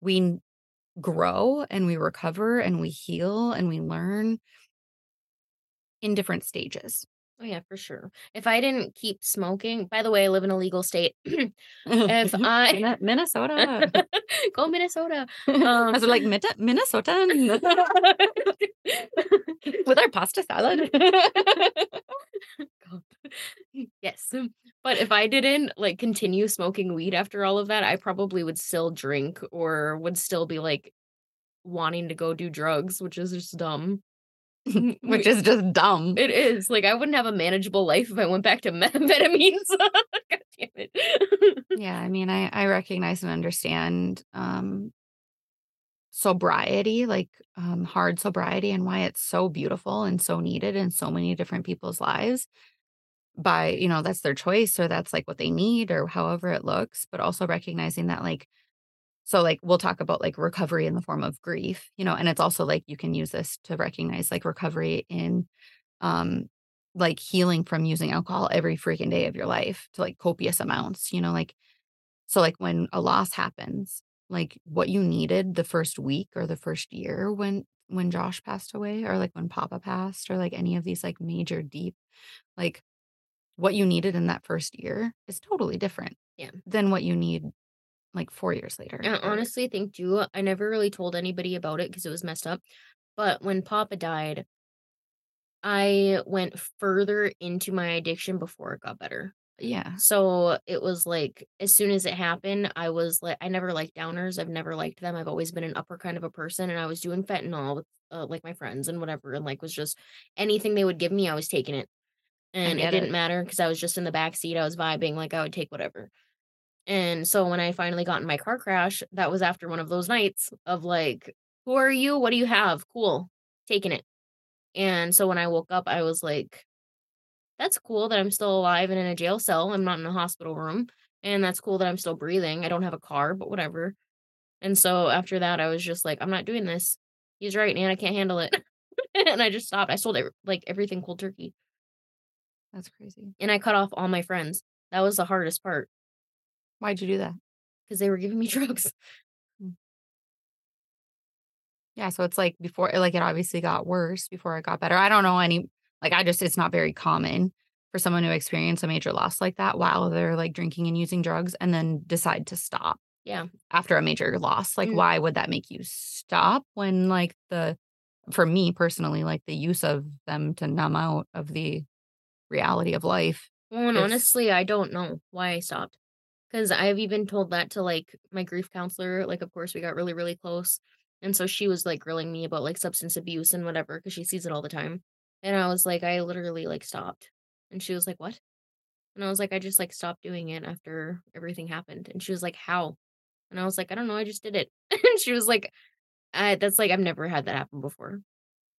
we grow and we recover and we heal and we learn in different stages. Oh yeah, for sure. If I didn't keep smoking, by the way, I live in a legal state. if I Minnesota. go Minnesota, I Um, was like "Minne- Minnesota with our pasta salad. Yes, but if I didn't like continue smoking weed after all of that, I probably would still drink or would still be like wanting to go do drugs, which is just dumb. which is just dumb. It is like I wouldn't have a manageable life if I went back to methamphetamines. God damn it. Yeah, I mean, I I recognize and understand um sobriety, like um hard sobriety and why it's so beautiful and so needed in so many different people's lives by, you know, that's their choice or that's like what they need or however it looks, but also recognizing that like so like we'll talk about like recovery in the form of grief, you know, and it's also like you can use this to recognize like recovery in um like healing from using alcohol every freaking day of your life to like copious amounts, you know, like so like when a loss happens, like what you needed the first week or the first year when when Josh passed away or like when Papa passed or like any of these like major deep like what you needed in that first year is totally different Yeah. than what you need like 4 years later. I honestly think too, I never really told anybody about it because it was messed up. But when Papa died, I went further into my addiction before it got better. yeah. So it was like as soon as it happened, I was like, I never liked downers. I've never liked them. I've always been an upper kind of a person, and I was doing fentanyl with uh, like my friends and whatever, and like was just anything they would give me, I was taking it, and it didn't it. matter because I was just in the back seat. I was vibing, like I would take whatever. And so when I finally got in my car crash, that was after one of those nights of like, who are you? What do you have? Cool, taking it. And so when I woke up, I was like, that's cool that I'm still alive and in a jail cell. I'm not in a hospital room. And that's cool that I'm still breathing. I don't have a car, but whatever. And so after that, I was just like, I'm not doing this. He's right, man. I can't handle it. and I just stopped. I sold ev- like everything cold turkey. That's crazy. And I cut off all my friends. That was the hardest part Why'd you do that? because they were giving me drugs. Yeah, so it's like before like it obviously got worse before it got better. I don't know any like I just it's not very common for someone to experience a major loss like that while they're like drinking and using drugs and then decide to stop Yeah. after a major loss. Like Mm. why would that make you stop when like the for me personally like the use of them to numb out of the reality of life. Well, and It's- honestly, I don't know why I stopped. Because I've even told that to like my grief counselor. Like, of course, we got really, really close. And so she was like grilling me about like substance abuse and whatever because she sees it all the time. And I was like, I literally like stopped. And she was like, What? And I was like, I just like stopped doing it after everything happened. And she was like, How? And I was like, I don't know. I just did it. and she was like, That's like, I've never had that happen before.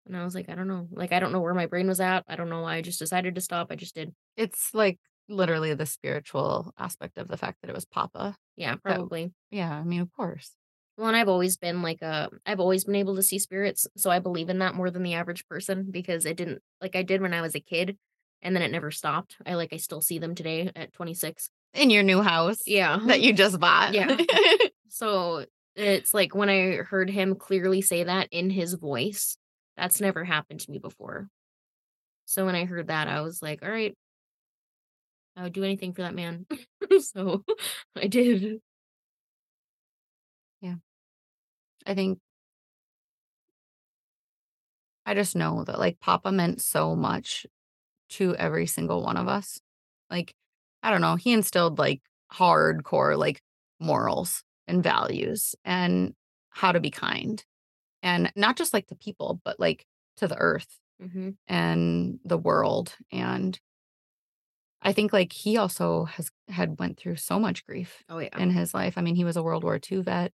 And I was like, I don't know. Like, I don't know where my brain was at. I don't know why I just decided to stop. I just did. It's like literally the spiritual aspect of the fact that it was Papa. Yeah, probably. Yeah, I mean, of course. Well, and I've always been like a, I've always been able to see spirits, so I believe in that more than the average person because it didn't like I did when I was a kid, and then it never stopped. I like I still see them today at 26. In your new house Yeah. that you just bought. Yeah. So It's like when I heard him clearly say that in his voice, that's never happened to me before. So when I heard that, I was like, "All right." I would do anything for that man. So, I did. Yeah. I think I just know that, like, papa meant so much to every single one of us. Like, I don't know, he instilled, like, hardcore, like, morals and values and how to be kind. And not just, like, to people, but, like, to the earth Mhm. and the world, and I think, like, he also has had went through so much grief Oh, yeah. in his life. I mean, he was a World War II vet.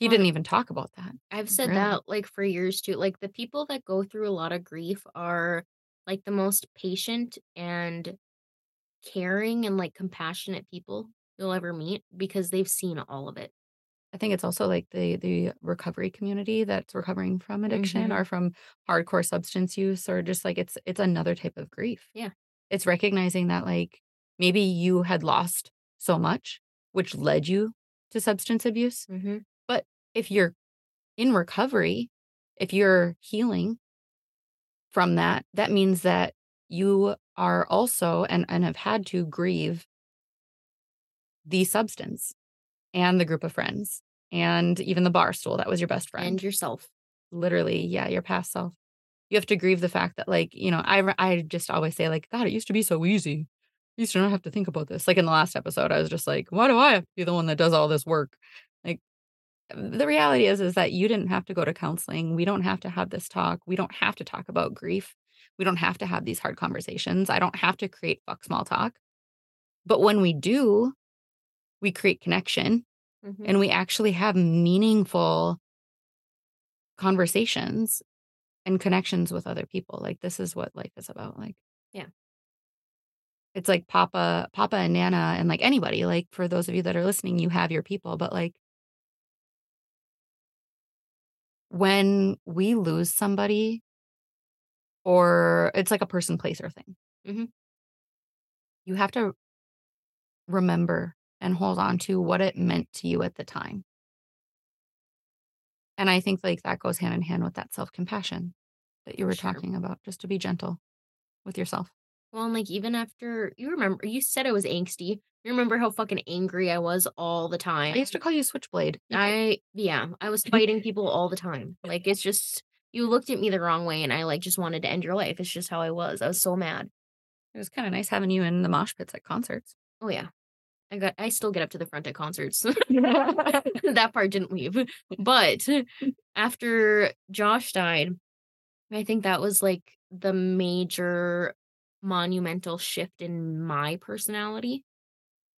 He Well didn't even talk about that, I've said really. that, like, for years too. Like, the people that go through a lot of grief are, like, the most patient and caring and, like, compassionate people you'll ever meet because they've seen all of it. I think it's also, like, the the recovery community that's recovering from addiction Mhm. or from hardcore substance use or just, like, it's it's another type of grief. Yeah. It's recognizing that, like, maybe you had lost so much, which led you to substance abuse, Mhm. but if you're in recovery, if you're healing from that, that means that you are also and and have had to grieve the substance and the group of friends and even the bar stool that was your best friend And yourself. Literally, yeah, your past self. You have to grieve the fact that, like, you know, I I just always say, like, "God, it used to be so easy. I used to not have to think about this." Like, in the last episode, I was just like, "Why do I have to be the one that does all this work?" Like, the reality is is that you didn't have to go to counseling. We don't have to have this talk. We don't have to talk about grief. We don't have to have these hard conversations. I don't have to create fuck small talk. But when we do, we create connection, Mhm. and we actually have meaningful conversations and connections with other people. Like, this is what life is about, like Yeah. it's like papa papa and nana and, like, anybody, like, for those of you that are listening, you have your people, but, like when we lose somebody or it's like a person, place, or thing Mhm. you have to remember and hold on to what it meant to you at the time. And I think, like, that goes hand in hand with that self-compassion that you were sure. talking about, just to be gentle with yourself. Well, and, like, even after you remember you said I was angsty. You remember how fucking angry I was all the time. I used to call you Switchblade. I yeah, I was fighting people all the time. Like, it's just you looked at me the wrong way, and I, like, just wanted to end your life. It's just how I was. I was so mad. It was kinda nice having you in the mosh pits at concerts. Oh, yeah. I got I still get up to the front at concerts. That part didn't leave. But after Josh died, I think that was, like, the major monumental shift in my personality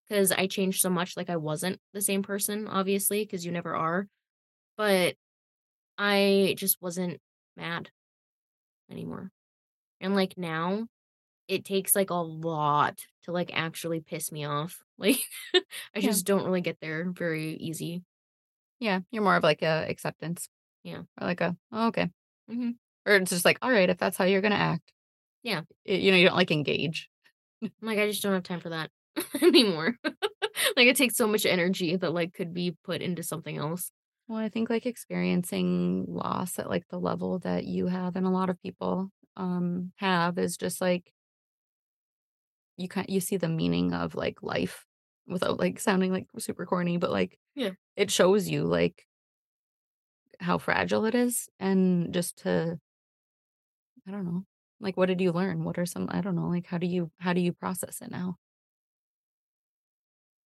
because I changed so much, like, I wasn't the same person, obviously because you never are. But I just wasn't mad anymore. And, like, now, it takes, like, a lot to, like, actually piss me off. Like, I Yeah. just don't really get there very easy. Yeah, you're more of, like, a acceptance. Yeah. Or like a, "Oh, okay." Mhm. Or it's just like, "Alright, if that's how you're gonna act." Yeah. Y you know, you don't, like, engage. Like, I just don't have time for that anymore. Like, it takes so much energy that, like, could be put into something else. Well, I think, like, experiencing loss at, like, the level that you have and a lot of people, um, have is just, like you ki you see the meaning of, like, life without, like, sounding, like, super corny, but, like, Yeah. it shows you, like how fragile it is and just to I don't know. Like, what did you learn? What are some I don't know, like, how do you how do you process it now?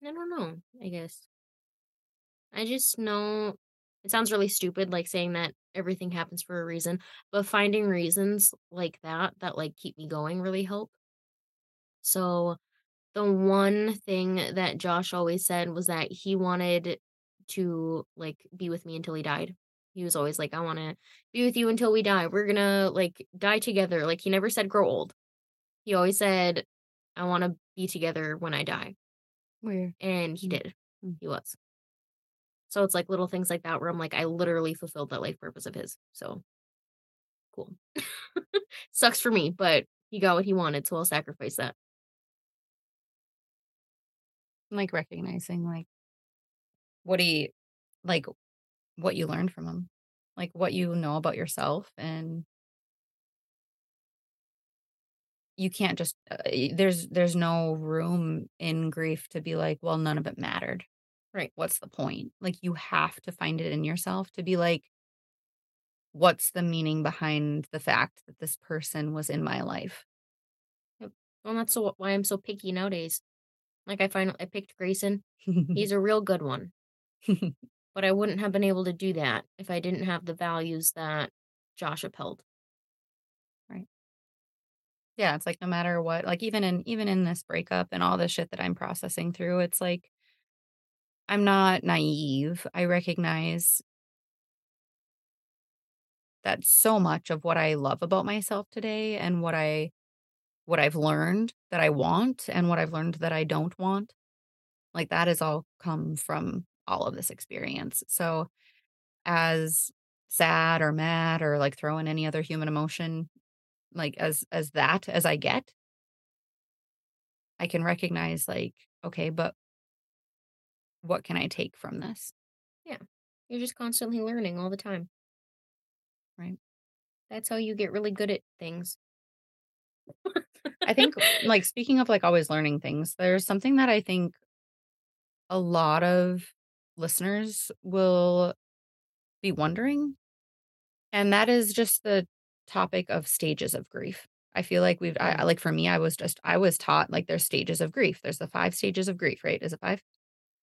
I don't know, I guess. I just know it sounds really stupid, like, saying that everything happens for a reason, but finding reasons like that, that, like, keep me going really help. So, the one thing that Josh always said was that he wanted to, like, be with me until he died. He was always like, "I wanna be with you until we die. We're gonna, like, die together." Like, he never said grow old. He always said, "I wanna be together when I die." Weird. And he did. Mm. He was. So, it's, like, little things like that where I'm like, I literally fulfilled that life purpose of his, so cool. Sucks for me, but he got what he wanted, so I'll sacrifice that. Like, recognizing, like what he like what you learned from them, like what you know about yourself and you can't just uh, there's there's no room in grief to be like, well, none of it mattered. Right. What's the point? Like you have to find it in yourself to be like, what's the meaning behind the fact that this person was in my life? Well, that's so why I'm so picky nowadays. Like I finally I picked Grayson. He's a real good one. But I wouldn't have been able to do that if I didn't have the values that Josh upheld. Right. Yeah, it's like no matter what, like even in even in this breakup and all the shit that I'm processing through, it's like I'm not naive. I recognize that so much of what I love about myself today and what I what I've learned that I want and what I've learned that I don't want, like that has all come from all of this experience. So as sad or mad or like throw in any other human emotion like as as that as I get, I can recognize like, okay, but what can I take from this? Yeah. You're just constantly learning all the time. Right. That's how you get really good at things. I think like speaking of like always learning things, there's something that I think a lot of listeners will be wondering, and that is just the topic of stages of grief. I feel like we've I, Mm. like for me, I was just I was taught like there's stages of grief. There's the five stages of grief, right? Is it five?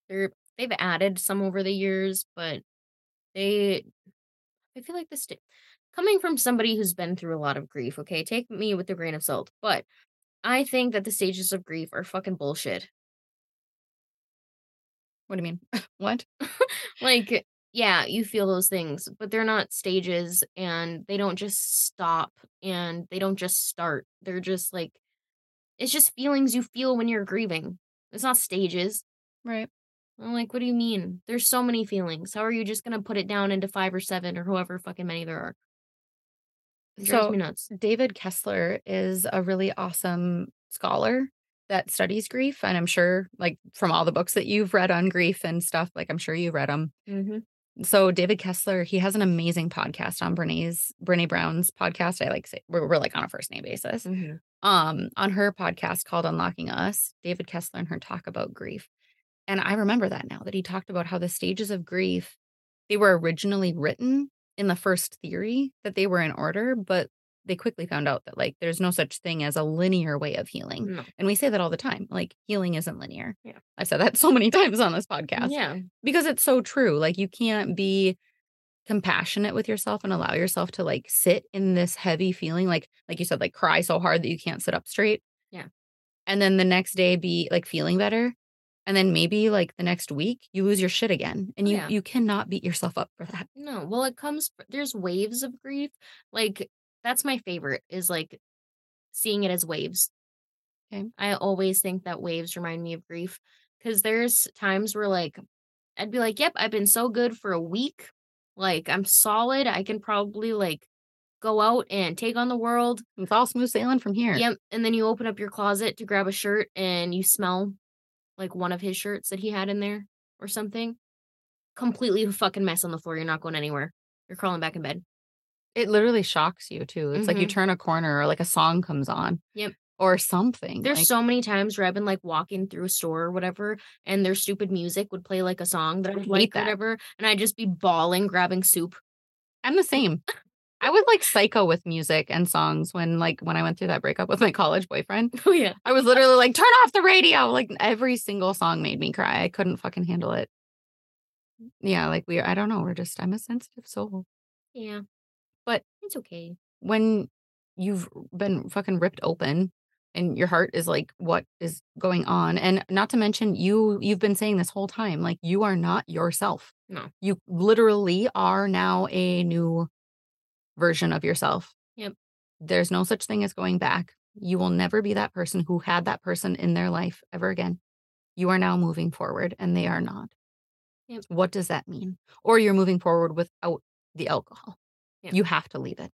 They're they've added some over the years, but they I feel like this coming from somebody who's been through a lot of grief, okay, take me with a grain of salt. But I think that the stages of grief are fucking bullshit. What do you mean? what? Like, yeah, you feel those things, but they're not stages and they don't just stop and they don't just start. They're just like it's just feelings you feel when you're grieving. It's not stages. Right. I'm like, what do you mean? There's so many feelings. How are you just gonna put it down into five or seven or however fucking many there are? So. David Kessler is a really awesome scholar that studies grief. And I'm sure, like, from all the books that you've read on grief and stuff, like, I'm sure you've read them. Mm-hmm. So, David Kessler, he has an amazing podcast on Brené's, Brené Brown's podcast. I like say, we're, we're like on a first name basis. Mm-hmm. Um, on her podcast called Unlocking Us, David Kessler and her talk about grief. And I remember that now that he talked about how the stages of grief, they were originally written in the first theory that they were in order, but they quickly found out that like there's no such thing as a linear way of healing. No. And we say that all the time. Like healing isn't linear. Yeah. I've said that so many times on this podcast Yeah. because it's so true. Like you can't be compassionate with yourself and allow yourself to like sit in this heavy feeling like like you said like cry so hard that you can't sit up straight. Yeah. And then the next day be like feeling better. And then maybe like the next week you lose your shit again and oh, you Yeah. you cannot beat yourself up for that. No. Well, it comes. There's waves of grief. Like that's my favorite. Is like seeing it as waves. Okay. I always think that waves remind me of grief because there's times where like I'd be like, "Yep, I've been so good for a week. Like I'm solid. I can probably like go out and take on the world." It's all smooth sailing from here. Yep. And then you open up your closet to grab a shirt and you smell like one of his shirts that he had in there or something. Completely a fucking mess on the floor. You're not going anywhere. You're crawling back in bed. It literally shocks you too. It's like you Mhm. turn a corner or like a song comes on. Yep. Or something. There's like, so many times where I've been like walking through a store or whatever, and their stupid music would play like a song that I would like that. whatever, and I'd just be bawling, grabbing soup. I'm the same. I was like psycho with music and songs when like when I went through that breakup with my college boyfriend. Oh yeah. I was literally like, turn off the radio. Like every single song made me cry. I couldn't fucking handle it. Yeah, like we I don't know. We're just I'm a sensitive soul. Yeah. But- it's okay. When you've been fucking ripped open and your heart is like, what is going on? And not to mention you you've been saying this whole time, like you are not yourself. No. You literally are now a new version of yourself. Yep. There's no such thing as going back. You will never be that person who had that person in their life ever again. You are now moving forward and they are not. Yep. What does that mean? Or you're moving forward without the alcohol. Yep. You have to leave it.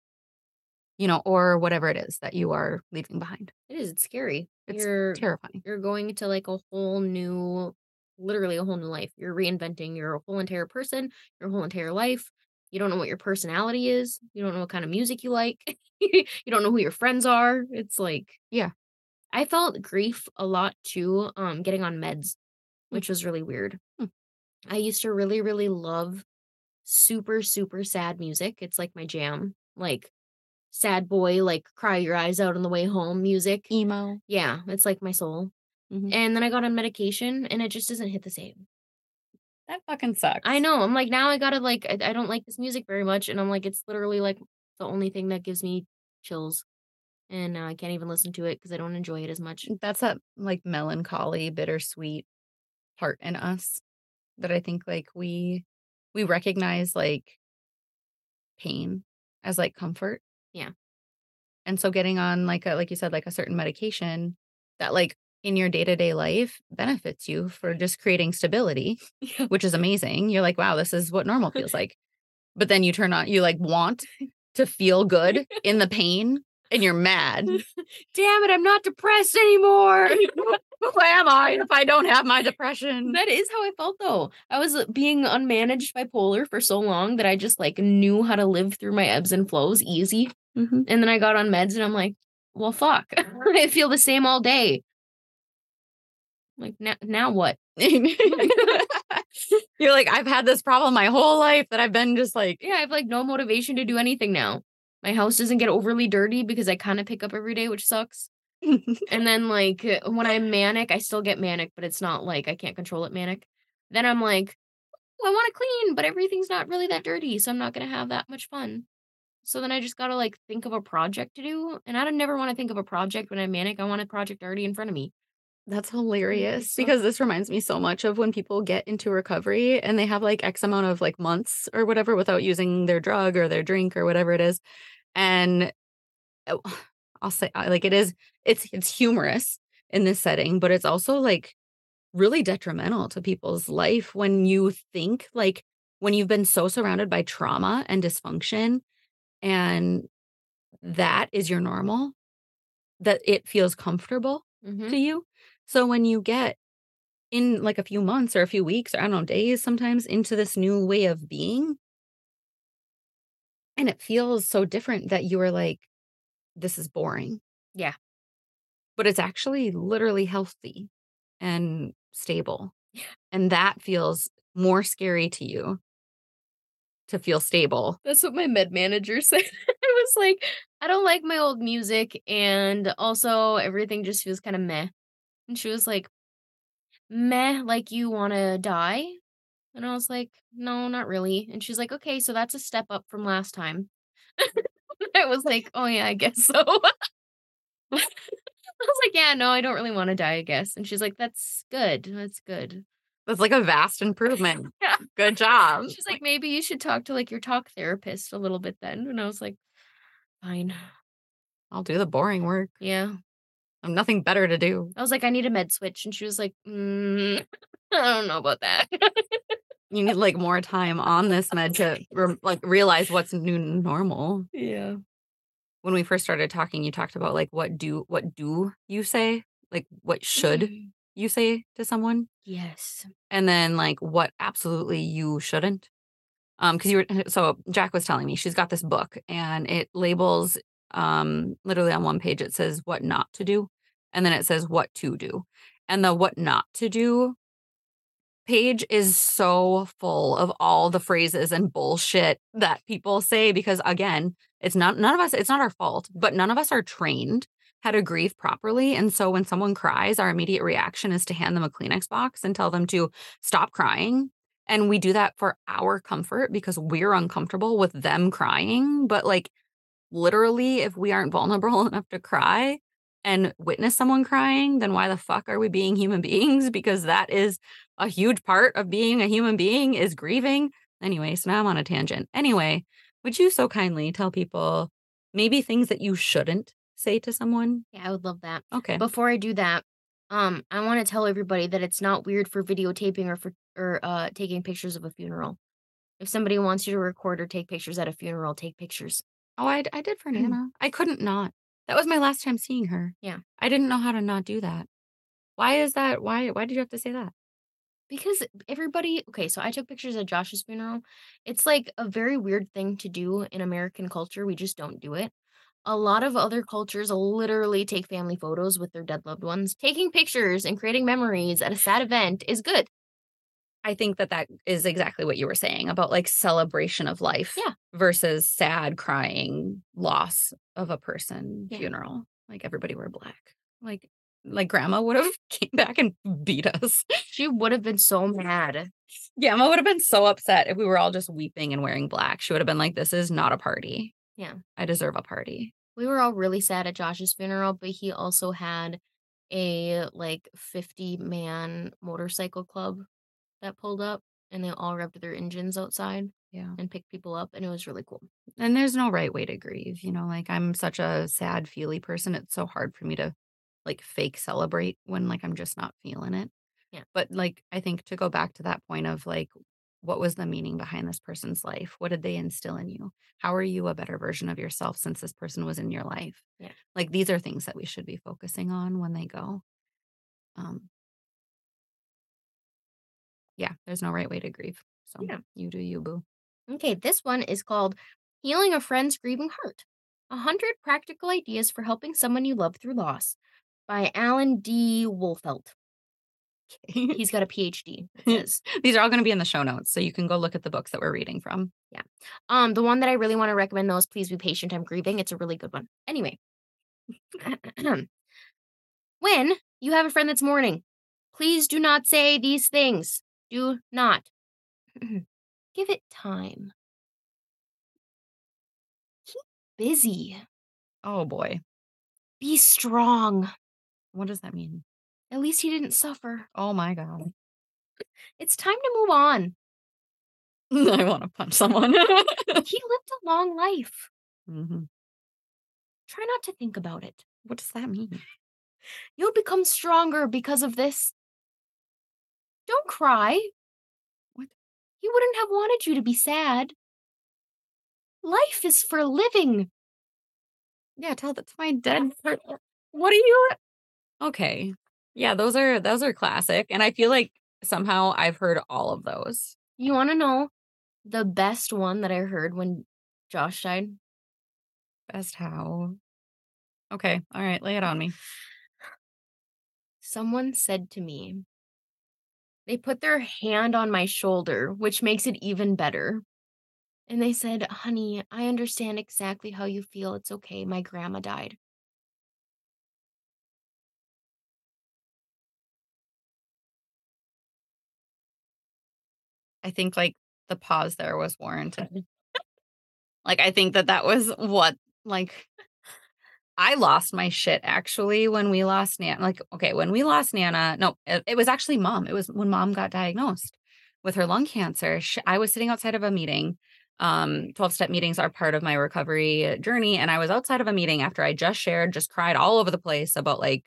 You know, or whatever it is that you are leaving behind. It is. It's scary. It's you're terrifying. you're going to like a whole new literally a whole new life. You're reinventing your whole entire person, your whole entire life. You don't know what your personality is. You don't know what kind of music you like. you don't know who your friends are. It's like, Yeah. I felt grief a lot too, um, getting on meds, Hmm. which was really weird. Hmm. I used to really, really love super, super sad music. It's like my jam. Like sad boy, like cry your eyes out on the way home music. Emo. Yeah, it's like my soul. Mhm. And then I got on medication and it just doesn't hit the same. That fucking sucks. I know. I'm like, now I gotta like, I, I don't like this music very much. And I'm like, it's literally like the only thing that gives me chills. And uh, I can't even listen to it because I don't enjoy it as much. That's that like melancholy, bittersweet part in us that I think like we we recognize like pain as like comfort. Yeah. And so getting on like a like you said, like a certain medication that like in your day-to-day life benefits you for just creating stability, Yeah. which is amazing. You're like, wow, this is what normal feels like. But then you turn on you like want to feel good in the pain and you're mad. Damn it, I'm not depressed anymore. Who am I if I don't have my depression? that is how I felt though. I was uh, being unmanaged bipolar for so long that I just like knew how to live through my ebbs and flows easy. Mhm. And then I got on meds and I'm like, well, fuck. I feel the same all day. Like now, now what? You're like, I've had this problem my whole life that I've been just like, Yeah, I have like no motivation to do anything now. My house doesn't get overly dirty because I kind of pick up every day, which sucks. And then like uh, when I'm manic, I still get manic, but it's not like I can't control it manic. Then I'm like, "Oh, I want to clean, but everything's not really that dirty, so I'm not gonna have that much fun. So then I just gotta like think of a project to do, and I don't never want to think of a project when I'm manic. I want a project already in front of me. That's hilarious because this reminds me so much of when people get into recovery and they have like X amount of like months or whatever without using their drug or their drink or whatever it is. And uh, I'll say like it is it's it's humorous in this setting, but it's also like really detrimental to people's life when you think like when you've been so surrounded by trauma and dysfunction and that is your normal that it feels comfortable Mhm. to you. So when you get in like a few months or a few weeks or I don't know, days sometimes into this new way of being, and it feels so different that you are like, this is boring. Yeah. But it's actually literally healthy and stable. Yeah. And that feels more scary to you to feel stable. That's what my med manager said. Was like, I don't like my old music, and also everything just feels kind of meh. And she was like, meh, like you want to die? And I was like, no, not really. And she's like, okay, so that's a step up from last time. I was like, oh yeah, I guess so. I was like, yeah, no, I don't really want to die, I guess. And she's like, that's good. That's good. That's like a vast improvement. Yeah. Good job. She's like, maybe you should talk to like your talk therapist a little bit then. And I was like, fine. I'll do the boring work. Yeah. I have nothing better to do. I was like, I need a med switch. And she was like, mm, I don't know about that. You need like more time on this med to re- like realize what's new normal. yeah. When we first started talking, you talked about like what do what do you say? Like what should you say to someone? Yes. And then like what absolutely you shouldn't. Um because you were so Jac was telling me she's got this book and it labels um literally on one page it says what not to do and then it says what to do. And the what not to do page is so full of all the phrases and bullshit that people say because again, it's not none of us it's not our fault, but none of us are trained how to grieve properly. And so when someone cries, our immediate reaction is to hand them a Kleenex box and tell them to stop crying. And we do that for our comfort because we're uncomfortable with them crying. But like literally, if we aren't vulnerable enough to cry and witness someone crying, then why the fuck are we being human beings? Because that is a huge part of being a human being is grieving. Anyway, so now I'm on a tangent. Anyway, would you so kindly tell people maybe things that you shouldn't say to someone? Yeah, I would love that. Okay. Before I do that, um, I want to tell everybody that it's not weird for videotaping or for or uh taking pictures of a funeral. If somebody wants you to record or take pictures at a funeral, take pictures. Oh, I, I did for Nana. I couldn't not. That was my last time seeing her. Yeah. I didn't know how to not do that. Why is that? Why why did you have to say that? Because everybody okay, so I took pictures at Josh's funeral. It's like a very weird thing to do in American culture. We just don't do it. A lot of other cultures literally take family photos with their dead loved ones. Taking pictures and creating memories at a sad event is good. I think that that is exactly what you were saying about like celebration of life Yeah. versus sad crying loss of a person Yeah. funeral. Like everybody wore black. Like like grandma would have came back and beat us. She would have been so mad. Grandma would have been so upset if we were all just weeping and wearing black. She would have been like, This is not a party. Yeah. I deserve a party. We were all really sad at Josh's funeral, but he also had a like 50 man motorcycle club that pulled up and they all revved their engines outside Yeah. and picked people up and it was really cool. And there's no right way to grieve. You know, like I'm such a sad, feely person. It's so hard for me to like fake celebrate when like I'm just not feeling it. Yeah. But like I think to go back to that point of like what was the meaning behind this person's life? What did they instill in you? How are you a better version of yourself since this person was in your life? Yeah. Like these are things that we should be focusing on when they go. Um yeah, there's no right way to grieve. So Yeah. you do you, boo. Okay, this one is called Healing a Friend's Grieving Heart. A hundred practical ideas for helping someone you love through loss by Alan D. Wolfelt. He's got a PhD. These are all going to be in the show notes, so you can go look at the books that we're reading from. Yeah. Um, the one that I really want to recommend though is Please Be Patient, I'm Grieving. It's a really good one. Anyway. when you have a friend that's mourning, please do not say these things. Do not. Give it time. Keep busy. Oh boy, Be strong. what does that mean? At least he didn't suffer. Oh my god, It's time to move on. I want to punch someone. He lived a long life. Mhm. Try not to think about it. What does that mean? You'll become stronger because of this. Don't cry. What? He wouldn't have wanted you to be sad. Life is for living. Yeah, tell that to my dead. What are you? Okay, yeah, those are those are classic, and I feel like somehow I've heard all of those. You want to know the best one that I heard when Josh died? Best how? Okay, all right, lay it on me. Someone said to me, they put their hand on my shoulder, which makes it even better. And they said, honey, I understand exactly how you feel. It's okay. My grandma died. I think like the pause there was warranted. like I think that that was what like I lost my shit actually when we lost Nana. Like okay, when we lost Nana, no, it, it was actually mom. It was when mom got diagnosed with her lung cancer. Sh I was sitting outside of a meeting. Um, 12 step meetings are part of my recovery journey. And I was outside of a meeting after I just shared, just cried all over the place about like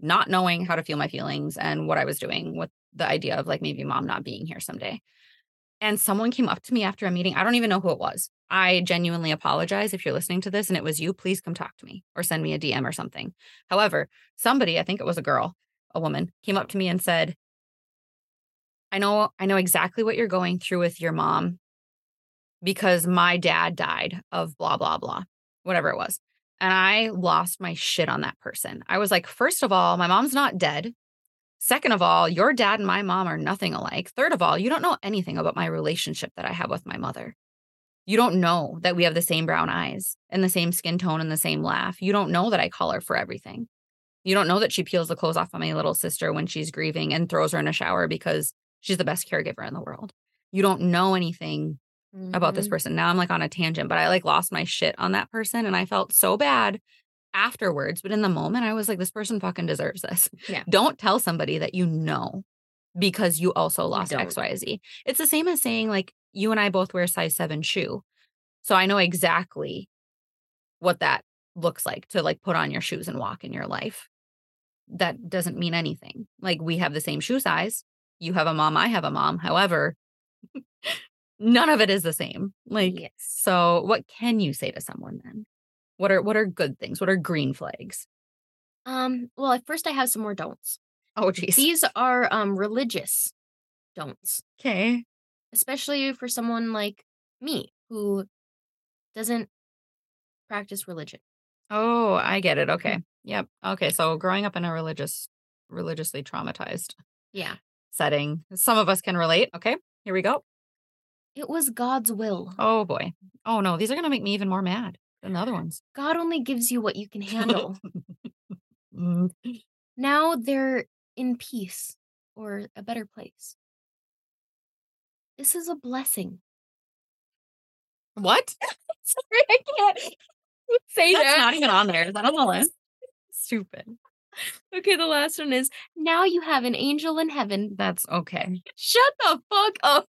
not knowing how to feel my feelings and what I was doing with the idea of like maybe mom not being here someday. And someone came up to me after a meeting. I don't even know who it was. I genuinely apologize if you're listening to this and it was you. Please come talk to me or send me a DM or something. However, somebody, I think it was a girl, a woman, came up to me and said, I know, I know exactly what you're going through with your mom because my dad died of blah, blah, blah, whatever it was. And I lost my shit on that person. I was like, first of all, my mom's not dead. Second of all, your dad and my mom are nothing alike. Third of all, you don't know anything about my relationship that I have with my mother. You don't know that we have the same brown eyes and the same skin tone and the same laugh. You don't know that I call her for everything. You don't know that she peels the clothes off of my little sister when she's grieving and throws her in a shower because she's the best caregiver in the world. You don't know anything about this Mhm. person. Now I'm like on a tangent, but I like lost my shit on that person and I felt so bad afterwards. But in the moment, I was like, this person fucking deserves this. Yeah. Don't tell somebody that you know because you also lost don't. XYZ. It's the same as saying, like, you and I both wear size seven shoe. So I know exactly what that looks like to like put on your shoes and walk in your life. That doesn't mean anything. Like we have the same shoe size. You have a mom, I have a mom. However, none of it is the same. Like Yes. so what can you say to someone then? What are what are good things? What are green flags? Um, well, at first I have some more don'ts. Oh geez. These are um religious. don'ts, Okay. especially for someone like me who doesn't practice religion. Oh, I get it. Okay. Yep. Okay. So growing up in a religious, religiously traumatized Yeah. setting, some of us can relate. Okay. Here we go. It was God's will. Oh boy. Oh no, these are gonna make me even more mad than the other ones. God only gives you what you can handle. Mm. now they're in peace or a better place. This is a blessing. What? Sorry, I can't say That's that. not even on there. Is that on the list? Stupid. Okay, the last one is now you have an angel in heaven. That's okay. Shut the fuck up.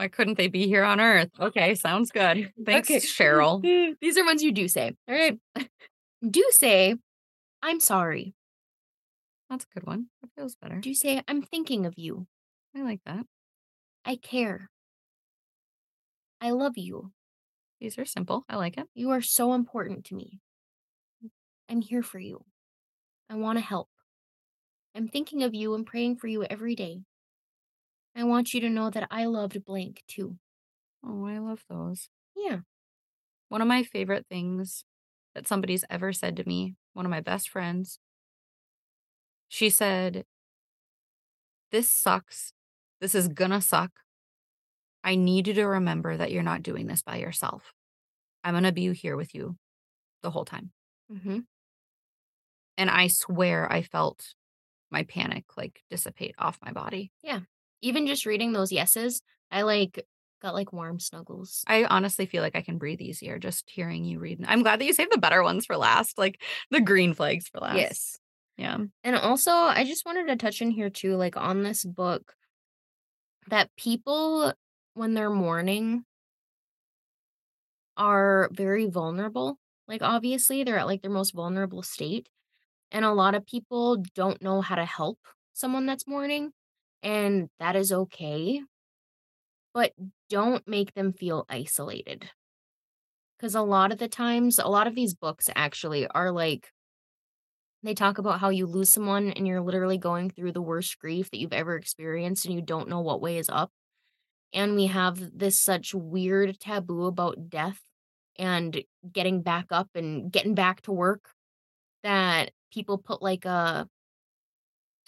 Why couldn't they be here on Earth? Okay, sounds good. Thanks, Okay. Cheryl. These are ones you do say. All right. Do say, I'm sorry. That's a good one. That feels better. Do say, I'm thinking of you. I like that. I care. I love you. These are simple. I like it. You are so important to me. I'm here for you. I want to help. I'm thinking of you and praying for you every day. I want you to know that I loved blank too. Oh, I love those. Yeah. One of my favorite things that somebody's ever said to me, one of my best friends, she said, This sucks. This is gonna suck. I need you to remember that you're not doing this by yourself. I'm gonna be here with you the whole time. Mm-hmm. And I swear I felt my panic like dissipate off my body. Even just reading those yeses, I like got like warm snuggles. I honestly feel like I can breathe easier just hearing you read. I'm glad that you saved the better ones for last, like the green flags for last. Yes. Yeah. And also, I just wanted to touch in here too, like on this book, that people, when they're mourning, are very vulnerable. Like, obviously, they're at like their most vulnerable state. And a lot of people don't know how to help someone that's mourning. And that is okay. But don't make them feel isolated. Because a lot of the times, a lot of these books actually are like, they talk about how you lose someone and you're literally going through the worst grief that you've ever experienced and you don't know what way is up. And we have this such weird taboo about death and getting back up and getting back to work that people put like a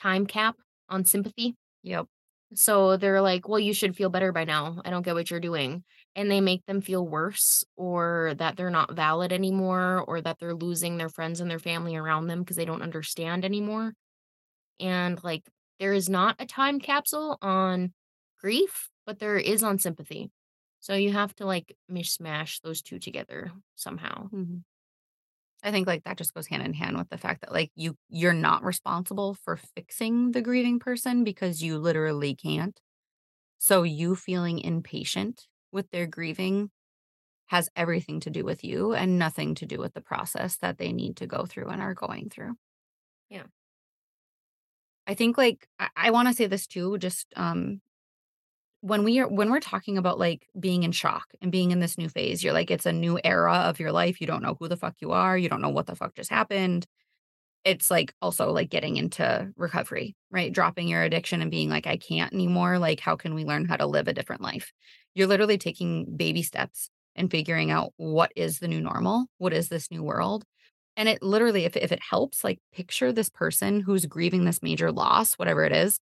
time cap on sympathy. Yep. So they're like, well, you should feel better by now. I don't get what you're doing. And they make them feel worse or that they're not valid anymore or that they're losing their friends and their family around them because they don't understand anymore. And like, there is not a time capsule on grief, but there is on sympathy. So you have to like mishmash those two together somehow. Mhm. I think like that just goes hand in hand with the fact that like you you're not responsible for fixing the grieving person because you literally can't. So you feeling impatient with their grieving has everything to do with you and nothing to do with the process that they need to go through and are going through. Yeah. I think like I, I want to say this too, just um when we are when we're talking about like being in shock and being in this new phase, you're like it's a new era of your life. You don't know who the fuck you are. You don't know what the fuck just happened. It's like also like getting into recovery, right? Dropping your addiction and being like, I can't anymore. Like, how can we learn how to live a different life? You're literally taking baby steps and figuring out what is the new normal? What is this new world? And it literally, if, if it helps, like picture this person who's grieving this major loss, whatever it is,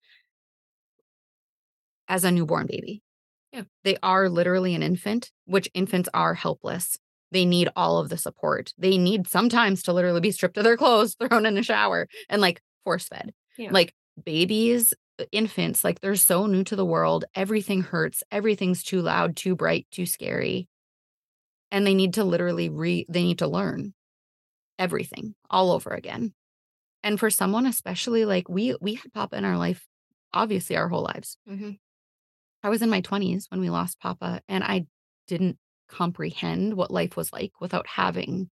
as a newborn baby. Yeah. They are literally an infant, which infants are helpless. They need all of the support. They need sometimes to literally be stripped of their clothes, thrown in a shower, and like force fed. Yeah. Like babies, uh, infants, like they're so new to the world. Everything hurts. Everything's too loud, too bright, too scary. And they need to literally re, they need to learn everything all over again. And for someone, especially like we, we had Papa in our life, obviously our whole lives. hmm I was in my 20s when we lost Papa, and I didn't comprehend what life was like without having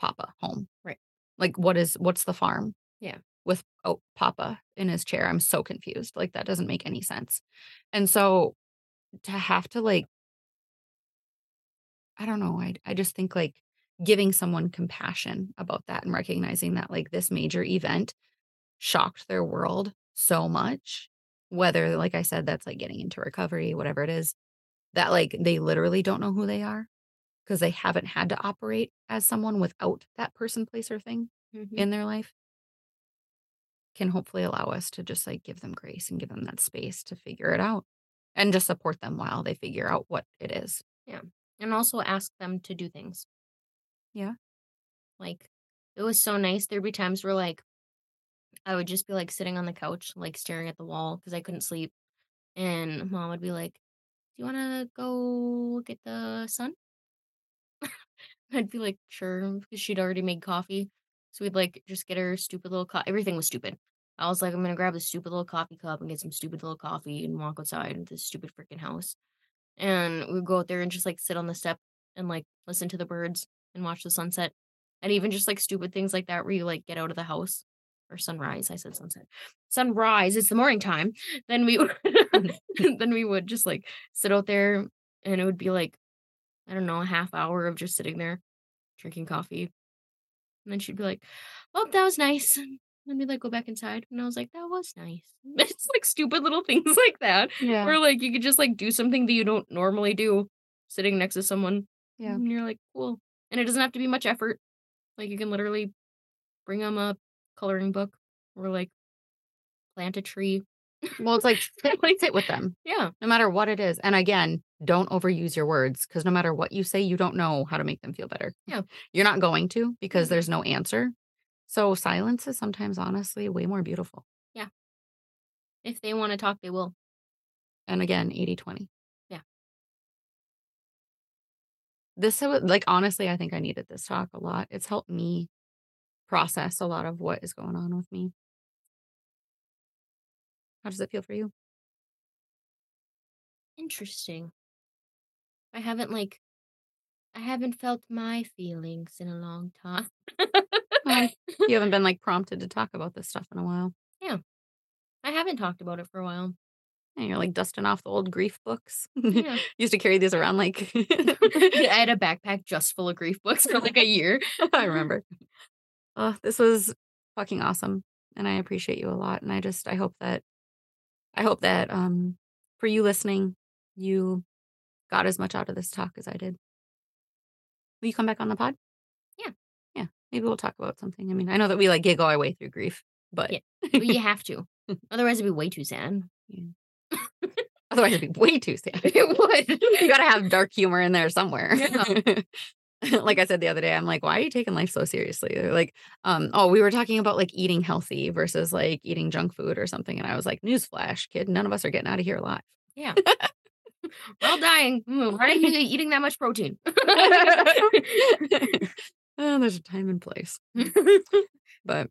Papa home. Right. Like, what is, what's the farm? Yeah. With oh, Papa in his chair. I'm so confused. Like, that doesn't make any sense. And so to have to, like, I don't know, I, I just think like giving someone compassion about that and recognizing that, like, this major event shocked their world so much whether, like I said, that's like getting into recovery, whatever it is, that like they literally don't know who they are because they haven't had to operate as someone without that person, place, or thing Mhm. in their life can hopefully allow us to just like give them grace and give them that space to figure it out and just support them while they figure out what it is. Yeah. And also ask them to do things. Yeah. Like, it was so nice. There'd be times where, like, I would just be like sitting on the couch, like staring at the wall because I couldn't sleep. And mom would be like, Do you want to go look at the sun? I'd be like, Sure, because she'd already made coffee. So we'd like just get her stupid little cup. Everything was stupid. I was like, I'm going to grab this stupid little coffee cup and get some stupid little coffee and walk outside of this stupid freaking house. And we'd go out there and just like sit on the step and like listen to the birds and watch the sunset. And even just like stupid things like that where you like get out of the house or sunrise. I said sunset. Sunrise, it's the morning time. Then we would mm-hmm. then we would just like sit out there and it would be like, I don't know, a half hour of just sitting there drinking coffee. And then she'd be like, Well, that was nice. And we'd like go back inside. And I was like, that was nice. It's like stupid little things like that. Yeah. Or like you could just like do something that you don't normally do sitting next to someone. Yeah. And you're like, cool. And it doesn't have to be much effort. Like you can literally bring them a coloring book or like plant a tree. Well, it's like sit, with them Yeah. no matter what it is. And again, don't overuse your words because no matter what you say, you don't know how to make them feel better. Yeah. You're not going to because Mhm. there's no answer. So silence is sometimes honestly way more beautiful. Yeah. If they want to talk, they will. And again, 80 20. Yeah. This, like, honestly, I think I needed this talk a lot. It's helped me process a lot of what is going on with me. How does it feel for you? Interesting. I haven't like I haven't felt my feelings in a long time. You haven't been like prompted to talk about this stuff in a while. Yeah. I haven't talked about it for a while. And you're like dusting off the old grief books. Yeah. Used to carry these around like I had a backpack just full of grief books for like a year. I remember. Oh, this was fucking awesome. And I appreciate you a lot. And I just I hope that I hope that um for you listening, you got as much out of this talk as I did. Will you come back on the pod? Yeah. Yeah. Maybe we'll talk about something. I mean, I know that we like giggle our way through grief, but Yeah. You have to. Otherwise, it'd be way too sad. otherwise it'd be way too sad. It would. you gotta have dark humor in there somewhere. Yeah. like I said the other day, I'm like, why are you taking life so seriously? They're like, um, oh, we were talking about like eating healthy versus like eating junk food or something. And I was like, newsflash, kid, none of us are getting out of here alive. Yeah. We're all dying. Mm, Why are you eating that much protein? oh, there's a time and place. But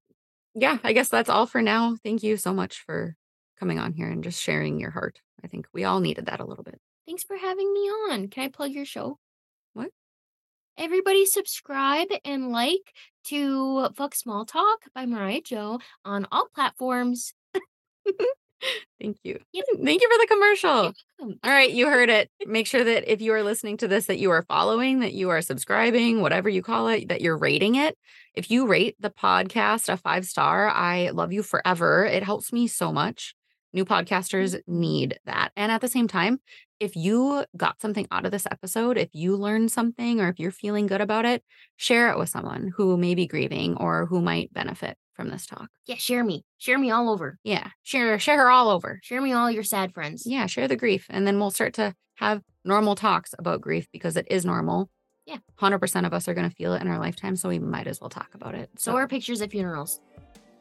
yeah, I guess that's all for now. Thank you so much for coming on here and just sharing your heart. I think we all needed that a little bit. Thanks for having me on. Can I plug your show? What? Everybody subscribe and like to Fuck Small Talk by Mariah Jeau on all platforms. Thank you. Yep. Thank you for the commercial. All right, you heard it. Make sure that if you are listening to this, that you are following, that you are subscribing, whatever you call it, that you're rating it. If you rate the podcast a five star, I love you forever. It helps me so much. New podcasters mm-hmm. need that. And at the same time, if you got something out of this episode, if you learned something, or if you're feeling good about it, share it with someone who may be grieving or who might benefit from this talk. Yeah, share me. Share me all over. Yeah, share share her all over. Share me all your sad friends. Yeah, share the grief. And then we'll start to have normal talks about grief because it is normal. Yeah. 100% of us are going to feel it in our lifetime. So we might as well talk about it. So are pictures at funerals.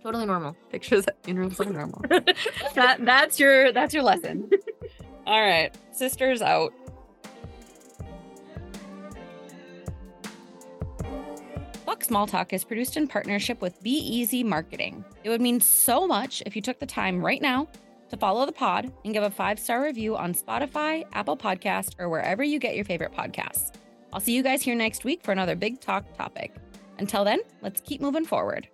Totally normal. pictures at funerals are normal. that, that's your that's your lesson. All right. Sisters out. Fuck Small Talk is produced in partnership with Be Easy Marketing. It would mean so much if you took the time right now to follow the pod and give a five star review on Spotify, Apple Podcast, or wherever you get your favorite podcasts. I'll see you guys here next week for another big talk topic. Until then, let's keep moving forward.